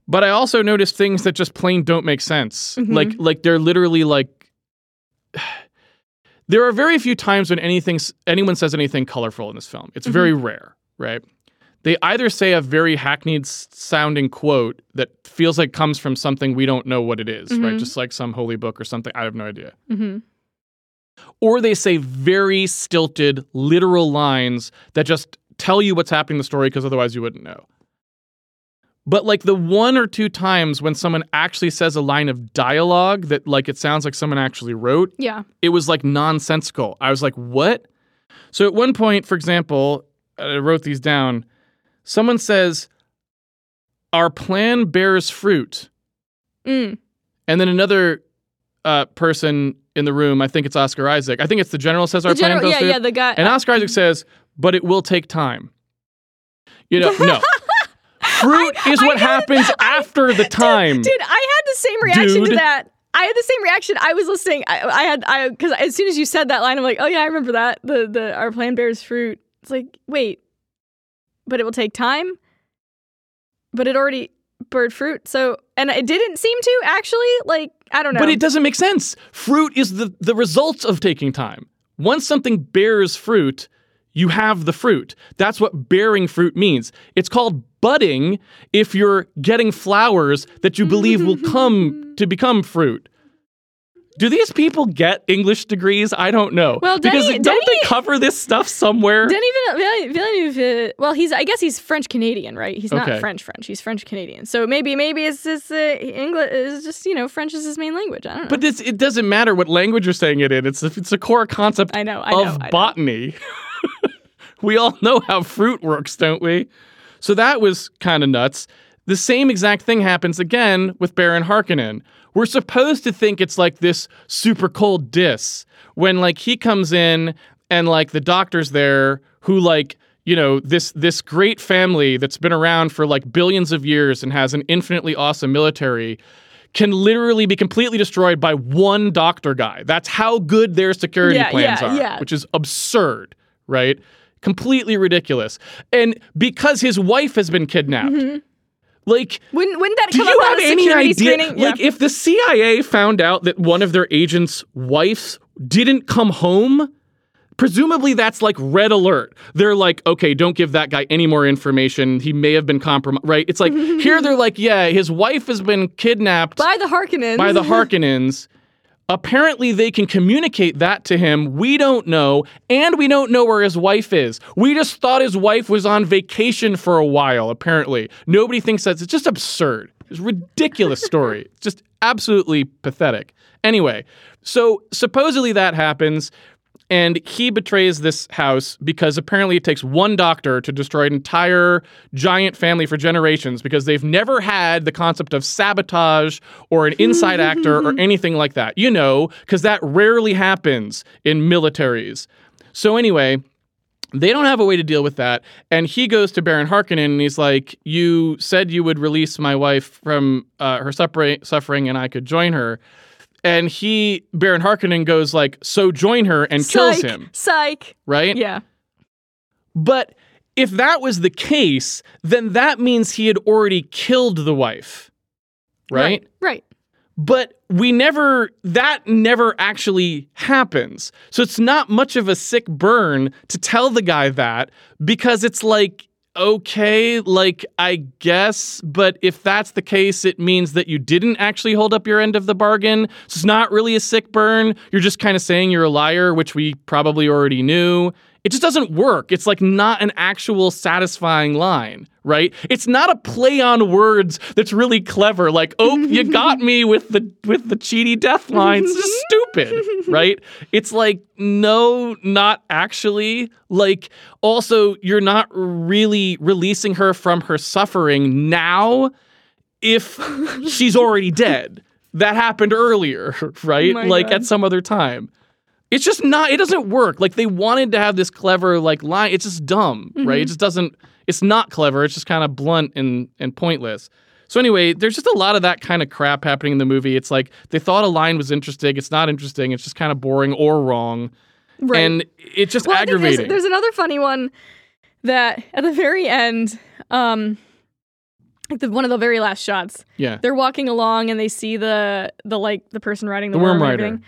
But I also noticed things that just plain don't make sense. Mhm. Like like they're literally like there are very few times when anything anyone says anything colorful in this film. It's very rare, right? They either say a very hackneyed sounding quote that feels like comes from something we don't know what it is, right? Mhm. Just like some holy book or something. I have no idea hmm or they say very stilted, literal lines that just tell you what's happening in the story because otherwise you wouldn't know. But like the one or two times when someone actually says a line of dialogue that like it sounds like someone actually wrote, Yeah. it was like nonsensical. I was like, what? So at one point, for example, I wrote these down. Someone says, Our plan bears fruit. Mm. And then another uh, person in the room, I think it's Oscar Isaac. I think it's the general says our general, plan yeah, bears yeah, fruit. the guy. And Oscar Isaac says, but it will take time. You know, no. Fruit is what know- happens I- after the time. Dude, I had the same reaction to that. I had the same reaction. I was listening. I, I had I because as soon as you said that line, I'm like, oh yeah, I remember that. The the our plan bears fruit. It's like, wait, but it will take time. But it already bird fruit. So and it didn't seem to actually. Like I don't know. But it doesn't make sense. Fruit is the, the result of taking time. Once something bears fruit, you have the fruit. That's what bearing fruit means. It's called budding if you're getting flowers that you believe will come to become fruit. Do these people get English degrees? I don't know. Well, because don't Denny- they cover this stuff somewhere? Denis Villeneuve, uh, well, he's I guess he's French Canadian, right? He's not Okay. French French. He's French Canadian. So maybe maybe it's just uh, English is just you know French is his main language. I don't know. but this, it doesn't matter what language you're saying it in. It's a, it's a core concept I know. I know. of I know. botany. we all know how fruit works, don't we? So that was kind of nuts. The same exact thing happens again with Baron Harkonnen. We're supposed to think it's like this super cold diss when like he comes in and like the doctor's there who like you know this this great family that's been around for like billions of years and has an infinitely awesome military can literally be completely destroyed by one doctor guy. That's how good their security Yeah, plans yeah, are, yeah. which is absurd, right? Completely ridiculous. And because his wife has been kidnapped, mm-hmm. Like Wouldn't wouldn't that do come you up have any security idea? screening? Like, if the CIA found out that one of their agents' wives didn't come home, presumably that's like red alert. They're like, okay, don't give that guy any more information. He may have been compromised, right? It's like here they're like, yeah, his wife has been kidnapped by the Harkonnens. by the Harkonnens. Apparently, they can communicate that to him. We don't know, and we don't know where his wife is. We just thought his wife was on vacation for a while, apparently. Nobody thinks that's it's just absurd. It's a ridiculous story. It's just absolutely pathetic. Anyway, so supposedly that happens. And he betrays this house because apparently it takes one doctor to destroy an entire giant family for generations because they've never had the concept of sabotage or an inside actor or anything like that. You know, because that rarely happens in militaries. So, anyway, they don't have a way to deal with that. And he goes to Baron Harkonnen and he's like, You said you would release my wife from uh, her suffering, suffering and I could join her. And he, Baron Harkonnen, goes like, So join her and kills him, Psych. right? Yeah. But if that was the case, then that means he had already killed the wife, right? Right. but we never that never actually happens so it's not much of a sick burn to tell the guy that because it's like okay like i guess but if that's the case it means that you didn't actually hold up your end of the bargain. So it's not really a sick burn. You're just kind of saying you're a liar which we probably already knew it just doesn't work. It's like not an actual satisfying line right? It's not a play on words that's really clever like oh you got me with the with the cheaty death lines it's just stupid right? It's like no not actually. Like also you're not really releasing her from her suffering now if she's already dead. That happened earlier right? My like God. at some other time it's just not it doesn't work. Like they wanted to have this clever like line it's just dumb right? It just doesn't it's not clever it's just kind of blunt and and pointless. So anyway there's just a lot of that kind of crap happening in the movie. It's like they thought a line was interesting it's not interesting it's just kind of boring or wrong. Right. and it's just well, aggravating there's, there's another funny one that at the very end, um, like the one of the very last shots, yeah. they're walking along and they see the the like the person riding the, The Worm and Rider.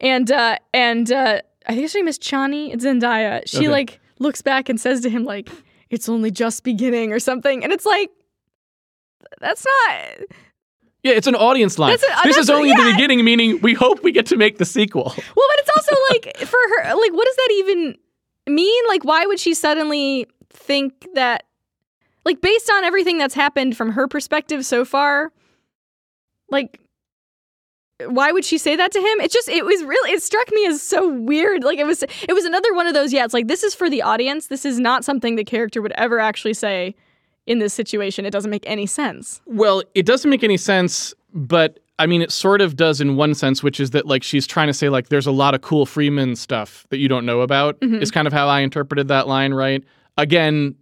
And uh, and uh, I think her name is Chani. It's Zendaya. She Okay. like looks back and says to him like, "It's only just beginning" or something, and it's like. That's not. yeah it's an audience line a- this is only the beginning meaning we hope we get to make the sequel Well, but it's also like for her. Like, what does that even mean? Like, why would she suddenly think that? Like, based on everything that's happened from her perspective so far, like, why would she say that to him? It just it was really it struck me as so weird. Like it was it was another one of those. Yeah, it's like this is for the audience. This is not something the character would ever actually say in this situation. It doesn't make any sense. Well, it doesn't make any sense, but I mean, it sort of does in one sense, which is that like she's trying to say like there's a lot of cool Fremen stuff that you don't know about. Mhm. Is kind of how I interpreted that line, right? Again,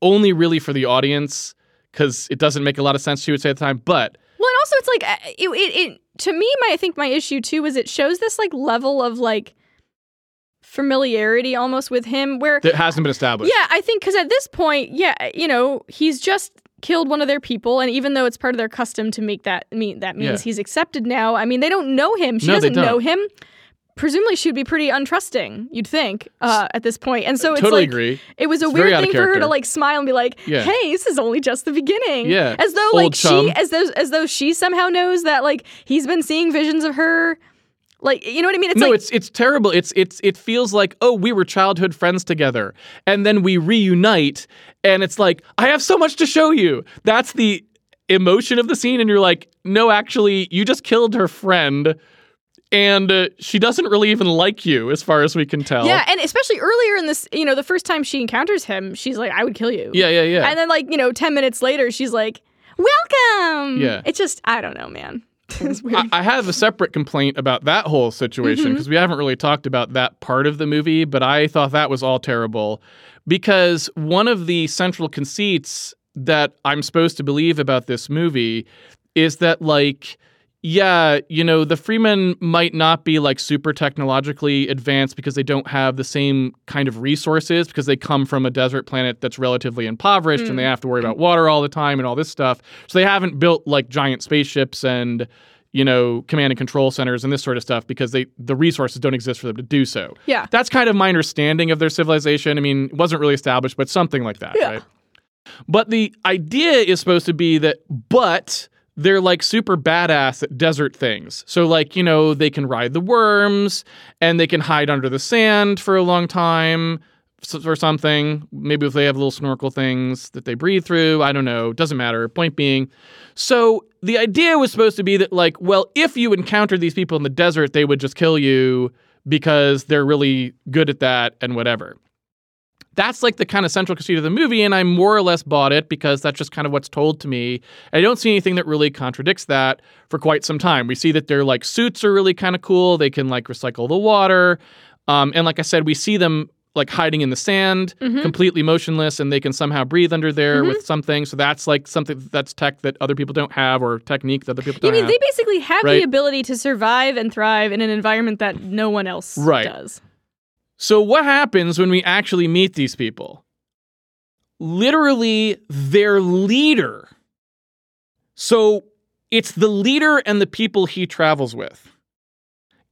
only really for the audience because it doesn't make a lot of sense. She would say at the time, but Well, and also it's like uh, it, it, it to me, my I think my issue too is it shows this like level of like familiarity almost with him where it hasn't been established. yeah, I think because at this point, yeah, you know, he's just killed one of their people, and even though it's part of their custom to make that mean that means Yeah. he's accepted now. I mean, they don't know him. She No, doesn't know him. Presumably, she'd be pretty untrusting. You'd think uh, at this point, and so it's totally like agree. it was a It's weird thing for her to like smile and be like, Yeah. "Hey, this is only just the beginning." Yeah. as though Old like chum. she, as though as though she somehow knows that like he's been seeing visions of her. Like, you know what I mean? It's no, like it's it's terrible. It's it's it feels like oh we were childhood friends together, and then we reunite, and it's like I have so much to show you. That's the emotion of the scene, and you're like, no, actually, you just killed her friend, and uh, she doesn't really even like you, as far as we can tell. yeah, and especially earlier in this, you know, the first time she encounters him, she's like, "I would kill you." yeah, yeah, yeah. And then like you know, ten minutes later, she's like, "Welcome." Yeah. It's just I don't know, man. I, I have a separate complaint about that whole situation because we haven't really talked about that part of the movie, but I thought that was all terrible because one of the central conceits that I'm supposed to believe about this movie is that, like, yeah, you know, the Fremen might not be like super technologically advanced because they don't have the same kind of resources because they come from a desert planet that's relatively impoverished and they hmm. have to worry about water all the time and all this stuff. So they haven't built like giant spaceships and you know, command and control centers and this sort of stuff because they the resources don't exist for them to do so. Yeah. That's kind of my understanding of their civilization. I mean, it wasn't really established, but something like that, Yeah. right? But the idea is supposed to be that, but they're like super badass at desert things. So, like, you know, they can ride the worms and they can hide under the sand for a long time or something. Maybe if they have little snorkel things that they breathe through. I don't know. Doesn't matter. Point being. So, the idea was supposed to be that, like, well, if you encountered these people in the desert, they would just kill you because they're really good at that and whatever that's like the kind of central conceit of the movie, and I more or less bought it because that's just kind of what's told to me. I don't see anything that really contradicts that for quite some time. We see that their like suits are really kind of cool. They can like recycle the water, um, and like I said, we see them like hiding in the sand, Mhm. completely motionless, and they can somehow breathe under there Mhm. with something. So that's like something that's tech that other people don't have, or technique that other people don't mean have. they basically have Right. the ability to survive and thrive in an environment that no one else Right. does. So, what happens when we actually meet these people? Literally, their leader. So, it's the leader and the people he travels with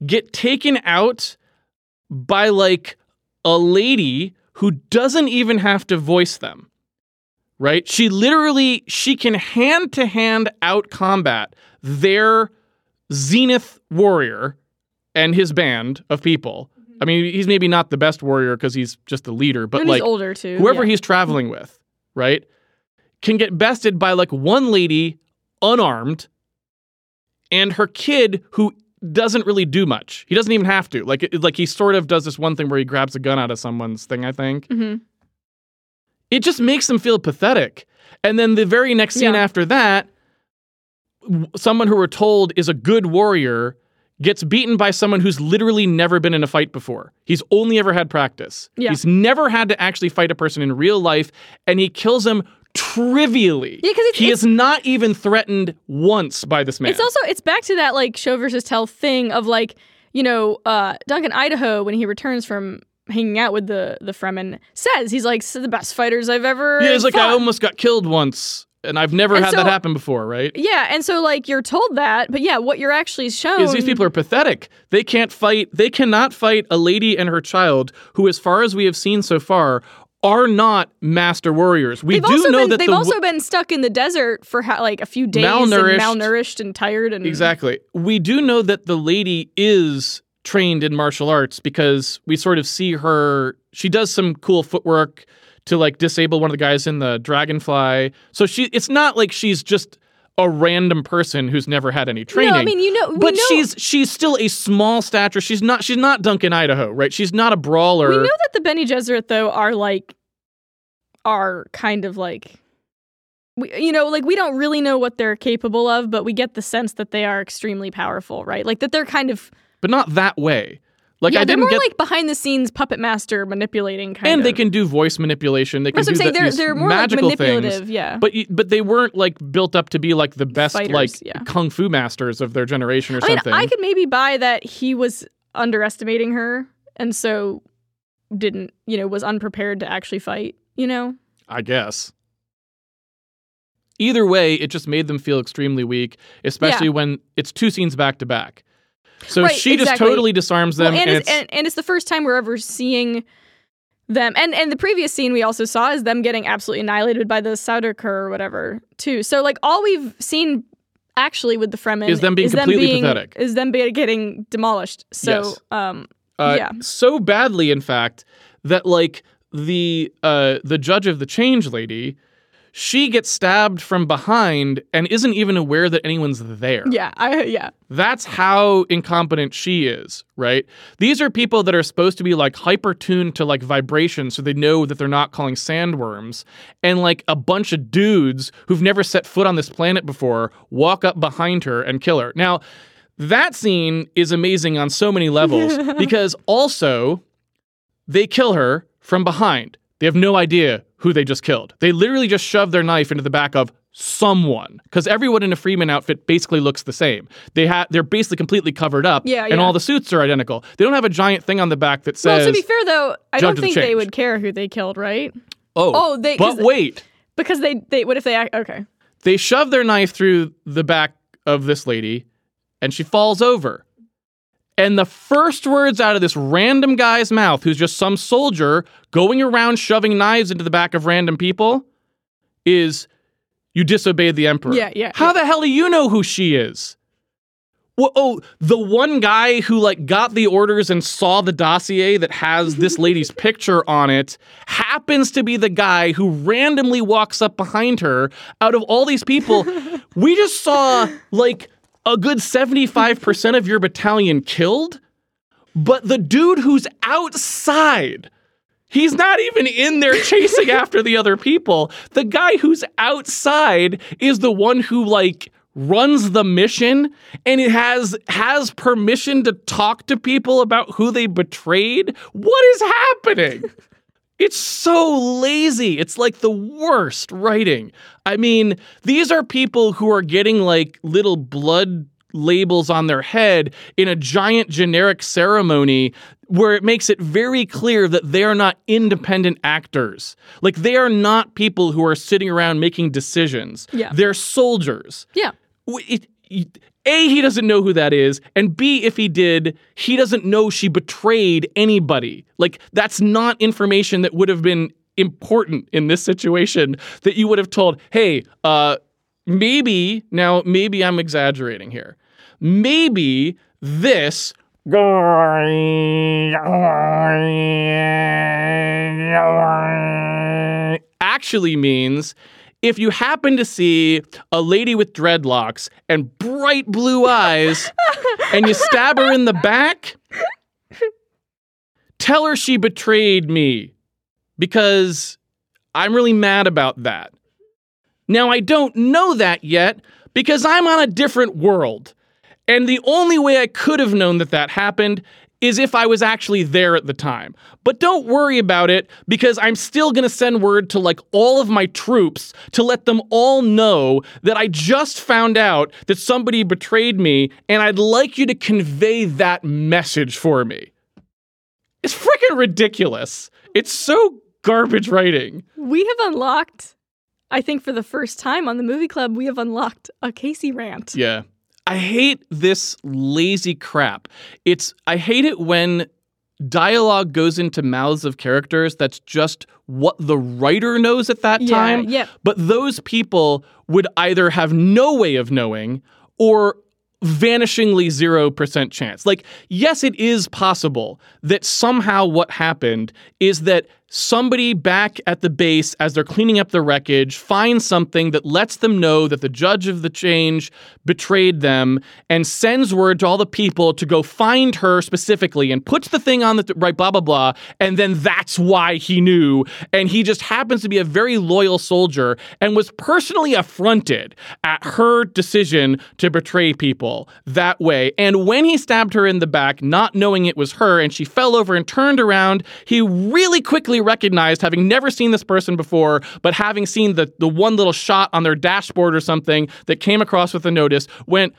get taken out by like a lady who doesn't even have to voice them. Right? She literally she can hand to hand out combat their zenith warrior and his band of people. I mean, he's maybe not the best warrior because he's just the leader, but and like older too. whoever yeah. he's traveling with, right, can get bested by like one lady unarmed and her kid who doesn't really do much. He doesn't even have to. Like like he sort of does this one thing where he grabs a gun out of someone's thing, I think. Mhm. It just makes them feel pathetic. And then the very next scene Yeah. after that, w- someone who we're told is a good warrior gets beaten by someone who's literally never been in a fight before. He's only ever had practice. Yeah. He's never had to actually fight a person in real life, and he kills him trivially. Yeah, it's- he it's- is not even threatened once by this man. It's also it's back to that like show versus tell thing of like you know uh, Duncan Idaho when he returns from hanging out with the the Fremen says he's like the best fighters I've ever yeah, he's like, I almost got killed once, and I've never And had so- that happen before, right? yeah and so like you're told that but yeah what you're actually shown is these people are pathetic. They can't fight. They cannot fight a lady and her child, who, as far as we have seen so far, are not master warriors. We They've do know been, that they've the also been stuck in the desert for ha- like a few days Malnourished. and malnourished and tired and exactly. We do know that the lady is trained in martial arts because we sort of see her. She does some cool footwork to like disable one of the guys in the dragonfly. So she. It's not like she's just a random person who's never had any training. No, I mean you know but know, she's she's still a small stature. She's not she's not Duncan Idaho, right? She's not a brawler. we know that the Bene Gesserit though are like are kind of like we, you know like we don't really know what they're capable of but we get the sense that they are extremely powerful right like that they're kind of but not that way. Like yeah I they're didn't more get, like behind the scenes puppet master manipulating kind of. and of they can do voice manipulation. They can do saying the- they're they're more like magical manipulative things. yeah But but they weren't like built up to be like the best Fighters, like yeah. kung fu masters of their generation or I mean. I could maybe buy that he was underestimating her and so didn't you know was unprepared to actually fight you know I guess. Either way, it just made them feel extremely weak, especially when it's two scenes back to back. So Right, she just totally disarms them, Well, and, and it's, and, and it's the first time we're ever seeing them. And and the previous scene we also saw is them getting absolutely annihilated by the Sardaukar or whatever too. So like all we've seen actually with the Fremen Is them being completely being- pathetic. Is them be- getting demolished. So Yes. um uh, yeah. so badly, in fact, that like the uh, the judge of the change lady, she gets stabbed from behind and isn't even aware that anyone's there. yeah, I yeah. That's how incompetent she is, right? These are people that are supposed to be like hyper tuned to like vibration so they know that they're not calling sandworms. And like a bunch of dudes who've never set foot on this planet before walk up behind her and kill her. Now, that scene is amazing on so many levels because also they kill her from behind. They have no idea who they just killed. They literally just shoved their knife into the back of someone because everyone in a Fremen outfit basically looks the same. They have they're basically completely covered up, Yeah, and yeah. all the suits are identical. They don't have a giant thing on the back that says. Well, to be fair though, I don't of the think they would care who they killed, right? "Oh, Oh, they- But wait, Because they they what if they act okay. they shove their knife through the back of this lady, and she falls over. And the first words out of this random guy's mouth, who's just some soldier going around shoving knives into the back of random people, is you disobeyed the emperor. Yeah, yeah, How the hell do you know who she is? Well, oh, the one guy who like got the orders and saw the dossier that has this lady's picture on it happens to be the guy who randomly walks up behind her out of all these people. we just saw like a good 75% of your battalion killed, but the dude who's outside He's not even in there chasing after the other people. The guy who's outside is the one who like runs the mission and it has has permission to talk to people about who they betrayed. What is happening? It's so lazy. It's like the worst writing. I mean, these are people who are getting like little blood labels on their head in a giant generic ceremony where it makes it very clear that they are not independent actors. Like they are not people who are sitting around making decisions. Yeah. They're soldiers. Yeah. It- it- a, he doesn't know who that is. And B, if he did, he doesn't know she betrayed anybody. Like, that's not information that would have been important in this situation that you would have told, hey, uh, maybe, now, maybe I'm exaggerating here. Maybe this actually means if you happen to see a lady with dreadlocks and bright blue eyes and you stab her in the back, tell her she betrayed me because I'm really mad about that. Now, I don't know that yet because I'm on a different world. And the only way I could have known that that happened is if I was actually there at the time. But don't worry about it because I'm still going to send word to like all of my troops to let them all know that I just found out that somebody betrayed me and I'd like you to convey that message for me. It's freaking ridiculous. It's so garbage writing. We have unlocked I think for the first time on the movie club we have unlocked a Casey rant. Yeah. I hate this lazy crap. It's I hate it when dialogue goes into mouths of characters that's just what the writer knows at that Yeah, time. yeah. But those people would either have no way of knowing or vanishingly 0% chance. Like, yes, it is possible that somehow what happened is that somebody back at the base, as they're cleaning up the wreckage, finds something that lets them know that the judge of the change betrayed them and sends word to all the people to go find her specifically and puts the thing on the right, blah, blah, blah. And then that's why he knew. And he just happens to be a very loyal soldier and was personally affronted at her decision to betray people that way. And when he stabbed her in the back, not knowing it was her, and she fell over and turned around, he really quickly recognized, having never seen this person before, but having seen the, the one little shot on their dashboard or something that came across with a notice, went,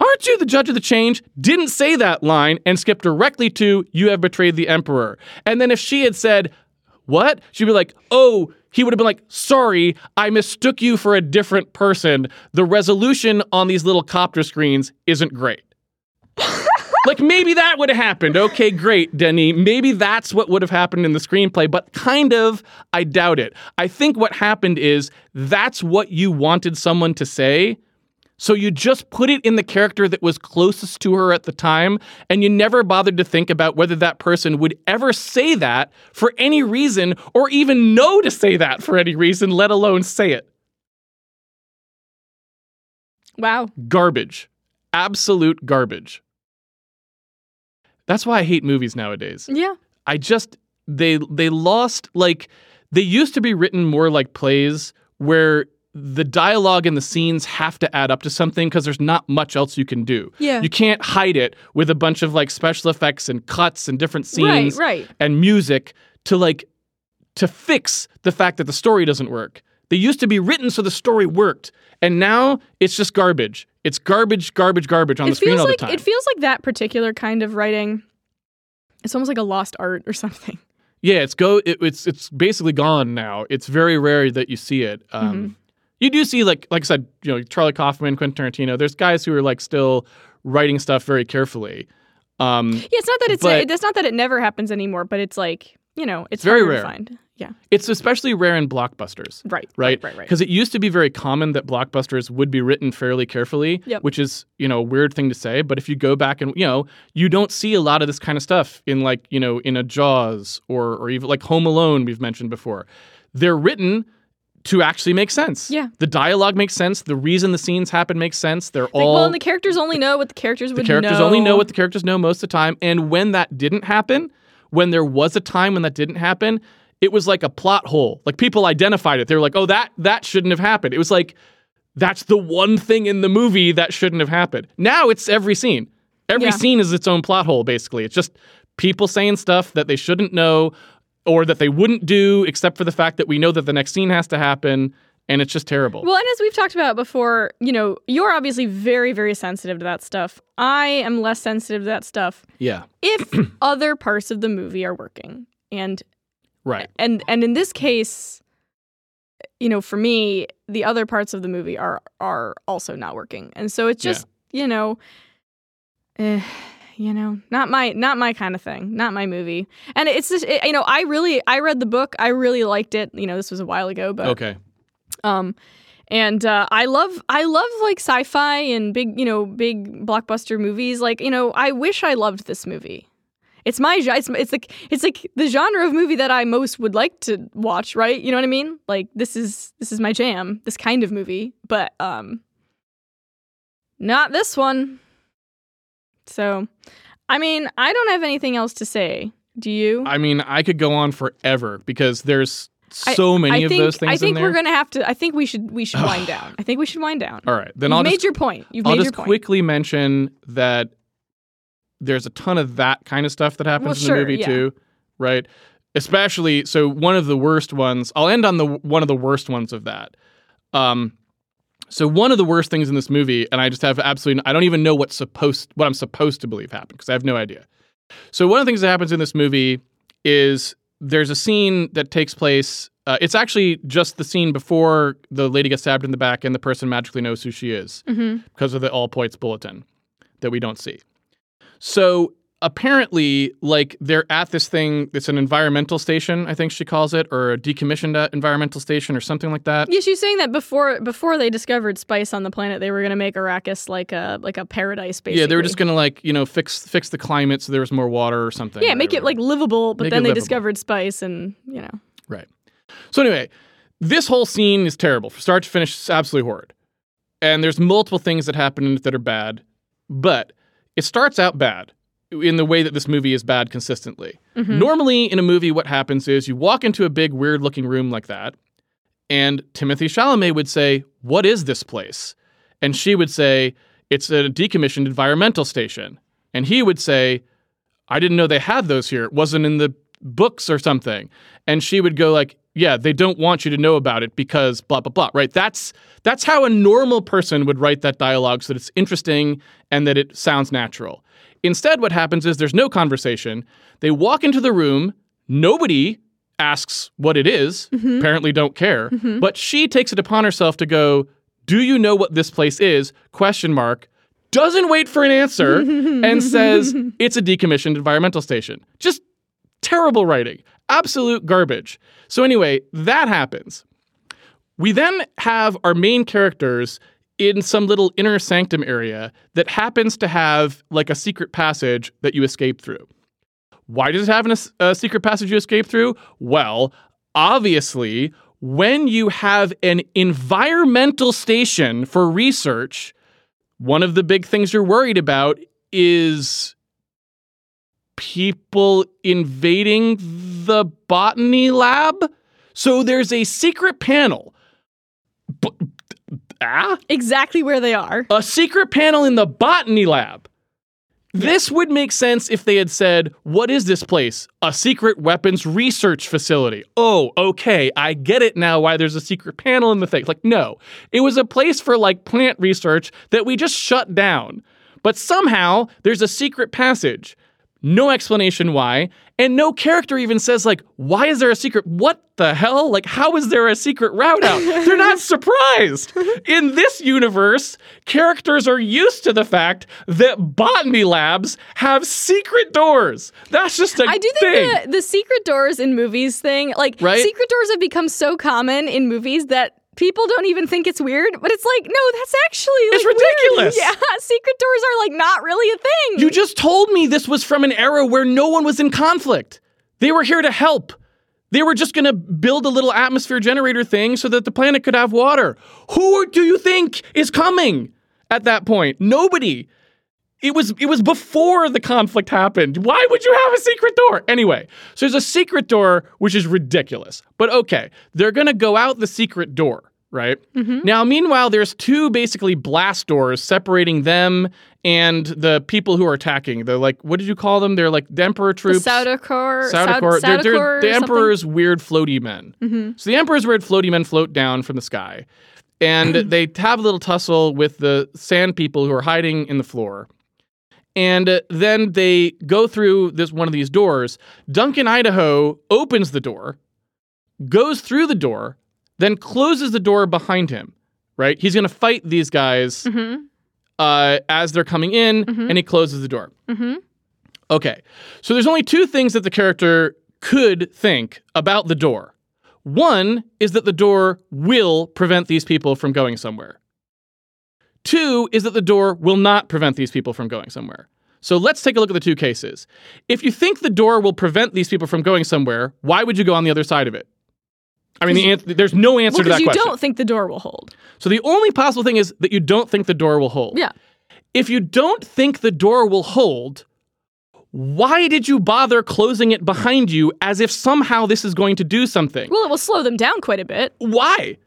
Aren't you the judge of the change? Didn't say that line and skipped directly to, You have betrayed the emperor. And then if she had said, What? She'd be like, Oh, he would have been like, Sorry, I mistook you for a different person. The resolution on these little copter screens isn't great. like maybe that would have happened. Okay, great, Denny. Maybe that's what would have happened in the screenplay, but kind of, I doubt it. I think what happened is that's what you wanted someone to say. So you just put it in the character that was closest to her at the time, and you never bothered to think about whether that person would ever say that for any reason or even know to say that for any reason, let alone say it. Wow. Garbage. Absolute garbage. That's why I hate movies nowadays. Yeah. I just they they lost like they used to be written more like plays where the dialogue and the scenes have to add up to something because there's not much else you can do. Yeah. You can't hide it with a bunch of like special effects and cuts and different Right, scenes right. and music to like to fix the fact that the story doesn't work. They used to be written so the story worked, and now it's just garbage. It's garbage, garbage, garbage on it the screen feels all like the time. it feels like that particular kind of writing. It's almost like a lost art or something. yeah, it's go. It, it's it's basically gone now. It's very rare that you see it. Um, Mm-hmm. You do see like like I said, you know, Charlie Kaufman, Quentin Tarantino. There's guys who are like still writing stuff very carefully. Um, Yeah, it's not that it's But- it's not that it never happens anymore, but it's like you know, it's Very rare. to find. Yeah, it's especially rare in blockbusters. right, right? right, right. Because it used to be very common that blockbusters would be written fairly carefully, Yep. which is you know a weird thing to say. But if you go back and you know you don't see a lot of this kind of stuff in like you know in a Jaws or or even like Home Alone we've mentioned before. They're written to actually make sense. Yeah. the dialogue makes sense. The reason the scenes happen makes sense. They're Like, all well, and the characters only know what the characters the would The characters know. only know what the characters know most of the time. And when that didn't happen, when there was a time when that didn't happen, it was like a plot hole. Like people identified it. They were like, "Oh, that that shouldn't have happened." It was like that's the one thing in the movie that shouldn't have happened. Now it's every scene. Every Yeah. scene is its own plot hole. Basically, it's just people saying stuff that they shouldn't know or that they wouldn't do, except for the fact that we know that the next scene has to happen, and it's just terrible. Well, and as we've talked about before, you know, you're obviously very, very sensitive to that stuff. I am less sensitive to that stuff yeah, if other parts of the movie are working. And right. and and in this case, you know, for me, the other parts of the movie are are also not working. And so it's Yeah. just, you know, eh, you know, not my not my kind of thing, not my movie. And it's just, it, you know, I really I read the book, I really liked it. You know, this was a while ago, but Okay. Um, and uh, I love I love like sci-fi and big you know big blockbuster movies. Like you know, I wish I loved this movie. It's my it's, it's like it's like the genre of movie that I most would like to watch. Right? You know what I mean? Like this is this is my jam. This kind of movie, but um, not this one. So, I mean, I don't have anything else to say. Do you? I mean, I could go on forever because there's I- so many I of think those things I think we're gonna have to. I think we should we should wind down. I think we should wind down. All right, then You've I'll made just your point. You've I'll made just your point. quickly mention that there's a ton of that kind of stuff that happens Well, in sure, the movie yeah. too, right? Especially so one of the worst ones. I'll end on the one of the worst ones of that. Um, so one of the worst things in this movie, and I just have absolutely I don't even know what's supposed what I'm supposed to believe happened because I have no idea. So one of the things that happens in this movie is there's a scene that takes place. Uh, it's actually just the scene before the lady gets stabbed in the back and the person magically knows who she is Mhm. because of the all points bulletin that we don't see. So apparently, like they're at this thing. It's an environmental station, I think she calls it, or a decommissioned uh, environmental station, or something like that. Yeah, she's saying that before before they discovered spice on the planet, they were gonna make Arrakis like a like a paradise. Basically. Yeah, they were just gonna like you know fix fix the climate so there was more water or something. yeah make it like livable. But then they livable. discovered spice, and you know. Right. So anyway, this whole scene is terrible. From start to finish, it's absolutely horrid. And there's multiple things that happen in it that are bad, but it starts out bad in the way that this movie is bad consistently. Mhm. Normally in a movie, what happens is you walk into a big, weird looking room like that, and Timothée Chalamet would say, What is this place? And she would say, It's a decommissioned environmental station. And he would say, I didn't know they had those here. It wasn't in the books or something. And she would go like, yeah, they don't want you to know about it because blah blah blah. Right? That's that's how a normal person would write that dialogue so that it's interesting and that it sounds natural. Instead, what happens is there's no conversation. They walk into the room, nobody asks what it is, mm-hmm. apparently don't care, mm-hmm. but she takes it upon herself to go, "Do you know what this place is?" question mark doesn't wait for an answer and says it's a decommissioned environmental station. Just terrible writing. Absolute garbage. So, anyway, that happens. We then have our main characters in some little inner sanctum area that happens to have like a secret passage that you escape through. Why does it have an, a secret passage you escape through? Well, obviously, when you have an environmental station for research, one of the big things you're worried about is people invading the botany lab. So there's a secret panel. B- ah? Exactly where they are. A secret panel in the botany lab This would make sense if they had said, What is this place? A secret weapons research facility. Oh, okay. I get it now why there's a secret panel in the thing. Like, no, it was a place for like plant research that we just shut down. But somehow there's a secret passage. No explanation why. And no character even says, like, why is there a secret? What the hell? Like, how is there a secret route out? They're not surprised. In this universe, characters are used to the fact that botany labs have secret doors. That's just a I do thing. I do think the, the secret doors in movies thing, like Right? secret doors have become so common in movies that people don't even think it's weird. But it's like, no, that's actually like, It's ridiculous. Weird. Yeah, secret doors are like not really a thing. You just told me this was from an era where no one was in conflict. They were here to help. They were just going to build a little atmosphere generator thing so that the planet could have water. Who do you think is coming at that point? Nobody. It was it was before the conflict happened. Why would you have a secret door? Anyway, so there's a secret door which is ridiculous. But okay, they're going to go out the secret door, right? Mm-hmm. Now meanwhile there's two basically blast doors separating them and the people who are attacking. They're like what did you call them? They're like the emperor the troops. Sardaukar, Sardaukar. They're, they're the something? Emperor's weird floaty men. Mm-hmm. So the Emperor's weird floaty men float down from the sky, and they have a little tussle with the sand people who are hiding in the floor. And then they go through this one of these doors. Duncan Idaho opens the door, goes through the door, then closes the door behind him. Right? He's going to fight these guys Mhm. uh, as they're coming in, Mhm. and he closes the door. Mhm. Okay. So there's only two things that the character could think about the door. One is that the door will prevent these people from going somewhere. Two is that the door will not prevent these people from going somewhere. So let's take a look at the two cases. If you think the door will prevent these people from going somewhere, why would you go on the other side of it? I mean, the answer, there's no answer Well, to that because you question. don't think the door will hold. So the only possible thing is that you don't think the door will hold. Yeah. If you don't think the door will hold, why did you bother closing it behind you as if somehow this is going to do something? Well, it will slow them down quite a bit. Why?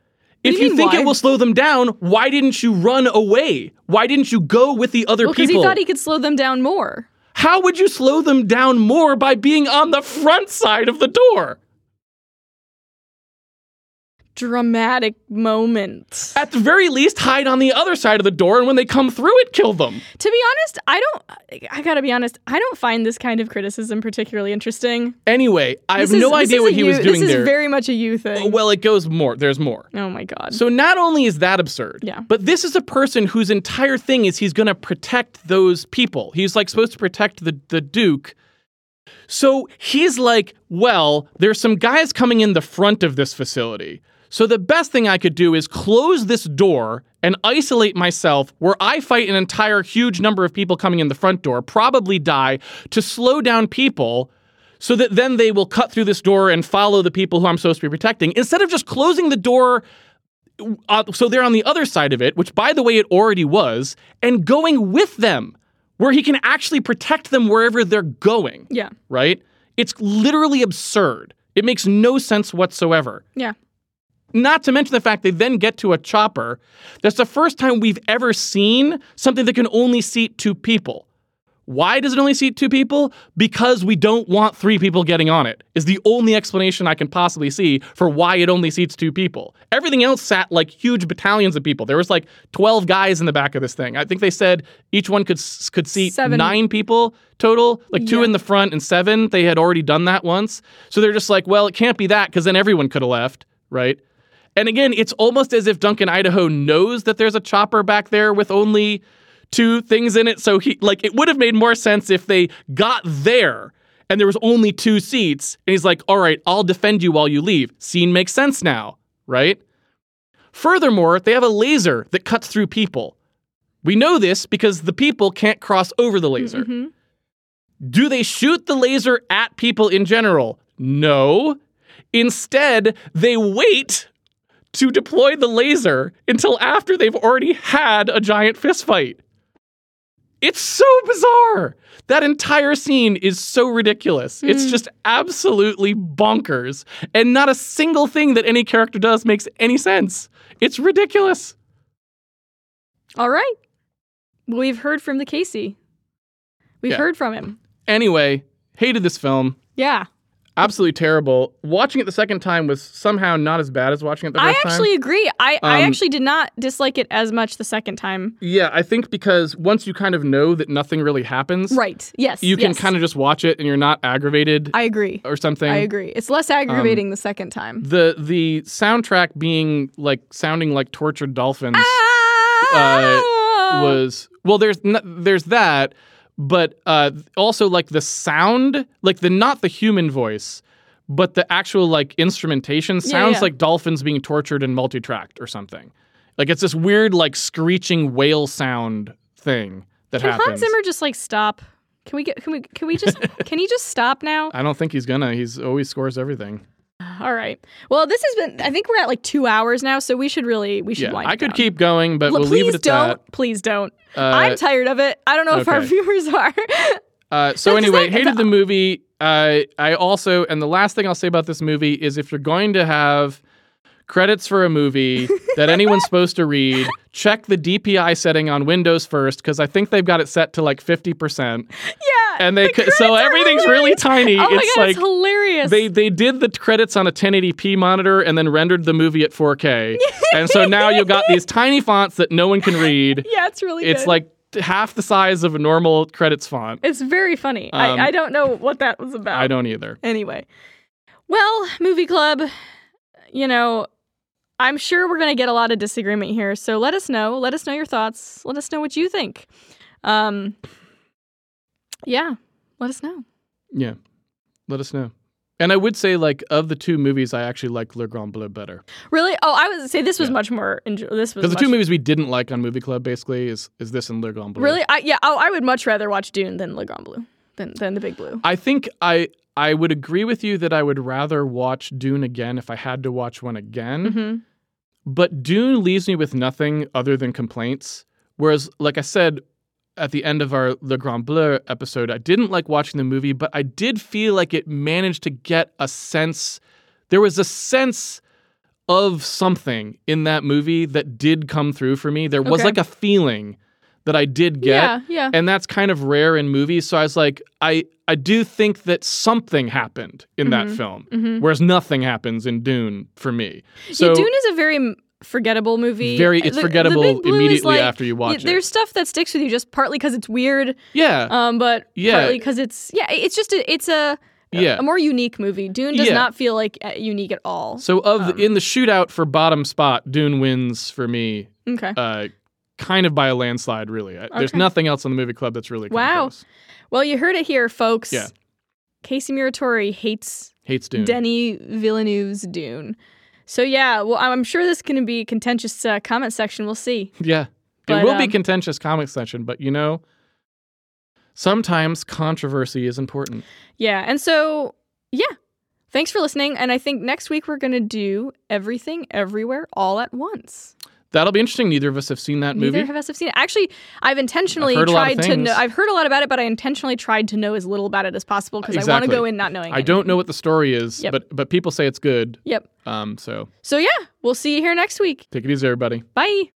If you you think why? it will slow them down, why didn't you run away? Why didn't you go with the other people? Well, because he thought he could slow them down more. How would you slow them down more by being on the front side of the door? Dramatic moment. At the very least, hide on the other side of the door, and when they come through it, kill them. To be honest, I don't. I gotta be honest. I don't find this kind of criticism particularly interesting. Anyway, I have is- no idea what he you- was doing This there. is very much a you thing. well, it goes more. There's more. oh my god. So not only is that absurd, Yeah. but this is a person whose entire thing is he's going to protect those people. He's like supposed to protect the the duke. So he's like, well, there's some guys coming in the front of this facility. So the best thing I could do is close this door and isolate myself where I fight an entire huge number of people coming in the front door, probably die to slow down people so that then they will cut through this door and follow the people who I'm supposed to be protecting instead of just closing the door uh, so they're on the other side of it, which by the way it already was, and going with them where he can actually protect them wherever they're going, yeah. right? It's literally absurd. It makes no sense whatsoever. Yeah. Not to mention the fact they then get to a chopper. That's the first time we've ever seen something that can only seat two people. Why does it only seat two people? Because we don't want three people getting on it, is the only explanation I can possibly see for why it only seats two people. Everything else sat like huge battalions of people. There was like 12 guys in the back of this thing. I think they said each one could could seat Seven. nine people total, like two Yeah. in the front and seven. They had already done that once. So they're just like, well, it can't be that because then everyone could have left, right? And again, it's almost as if Duncan Idaho knows that there's a chopper back there with only two things in it. So he like it would have made more sense if they got there and there was only two seats and he's like, "All right, I'll defend you while you leave." Scene makes sense now, right? Furthermore, they have a laser that cuts through people. We know this because the people can't cross over the laser. Mhm. Do they shoot the laser at people in general? No. Instead, they wait to deploy the laser until after they've already had a giant fistfight. It's so bizarre. That entire scene is so ridiculous. It's hmm. just absolutely bonkers. And not a single thing that any character does makes any sense. It's ridiculous. All right. We've heard from the Casey. We've Yeah. heard from him. Anyway, hated this film. Yeah. Absolutely terrible. Watching it the second time was somehow not as bad as watching it the I first time. I actually agree. I, I Um, actually did not dislike it as much the second time. Yeah, I think because once you kind of know that nothing really happens, Right. Yes. you can yes. kind of just watch it and you're not aggravated I agree. or something. I agree. It's less Um, aggravating the second time. The the soundtrack being like sounding like tortured dolphins Ah! was well. There's n- there's that, but uh, also like the sound, like the not the human voice, but the actual like instrumentation sounds yeah. like dolphins being tortured and multi-tracked or something. Like it's this weird like screeching whale sound thing that happens. Can happens. Hans Zimmer just like stop? Can we get? Can we? Can we just? can he just stop now? I don't think he's gonna. He's always scores everything. All right. Well, this has been. I think we're at like two hours now, so we should really. We should Yeah, wind I could down. keep going, but L- we'll please leave it at don't. that. Please don't. Uh, I'm tired of it. I don't know if our viewers are. Uh, so anyway, that- hated the movie. Uh, I also, and the last thing I'll say about this movie is if you're going to have credits for a movie that anyone's supposed to read, check the DPI setting on Windows first because I think they've got it set to like fifty percent, yeah. and they the c- so everything's really hilarious. tiny. Oh my it's god, like it's hilarious. they they did the credits on a 1080p monitor and then rendered the movie at 4K, and so now you've got these tiny fonts that no one can read. yeah, it's really. It's good. like half the size of a normal credits font. It's very funny. Um, I, I don't know what that was about. I don't either. Anyway, well, movie club. You know, I'm sure we're gonna get a lot of disagreement here. So let us know. Let us know your thoughts. Let us know what you think. Um. Yeah, let us know. Yeah. Let us know. And I would say, like, of the two movies, I actually like Le Grand Bleu better. Really? Oh, I would say this was Yeah. much more. Enjoy- this was Because the two movies we didn't like on Movie Club, basically, is is this and Le Grand Bleu. Really? I, yeah. Oh, I would much rather watch Dune than Le Grand Bleu than than the Big Blue. I think I I would agree with you that I would rather watch Dune again if I had to watch one again. hmm But Dune leaves me with nothing other than complaints. Whereas, like I said at the end of our Le Grand Bleu episode, I didn't like watching the movie, but I did feel like it managed to get a sense. There was a sense of something in that movie that did come through for me. There was Okay. like a feeling that I did get. Yeah. Yeah. And that's kind of rare in movies. So I was like, I, I do think that something happened in that Mhm. film, hmm whereas nothing happens in Dune for me. So yeah, Dune is a very forgettable movie. very, it's The- the forgettable is immediately like- after you watch yeah, There's it. stuff that sticks with you just partly because it's weird, Yeah, um, but Yeah. partly because it's yeah, it's just a, it's a yeah. a more unique movie. Dune does Yeah. not feel like uh, unique at all. So of um, the, in the shootout for bottom spot, Dune wins for me, Okay. uh, kind of by a landslide. Really, I- there's nothing else on the movie club that's really Wow. close. Well, you heard it here, folks. Yeah. Casey Muratori hates Hates Dune. Denis Villeneuve's Dune. So yeah, well, I'm sure this is going to be a contentious uh, comment section. We'll see. Yeah, But, it will be um, contentious comment section, but you know, sometimes controversy is important. Yeah, and so yeah, thanks for listening. And I think next week we're going to do everything, everywhere, all at once. That'll be interesting. Neither of us have seen that movie. Neither of us have seen it. Actually, I've intentionally I've heard a lot of tried to know. I've heard a lot about it, but I intentionally tried to know as little about it as possible because I want to go in not knowing. I don't know what the story is, Yep. but but people say it's good. Yep. Um, so So yeah, we'll see you here next week. take it easy, everybody. Bye.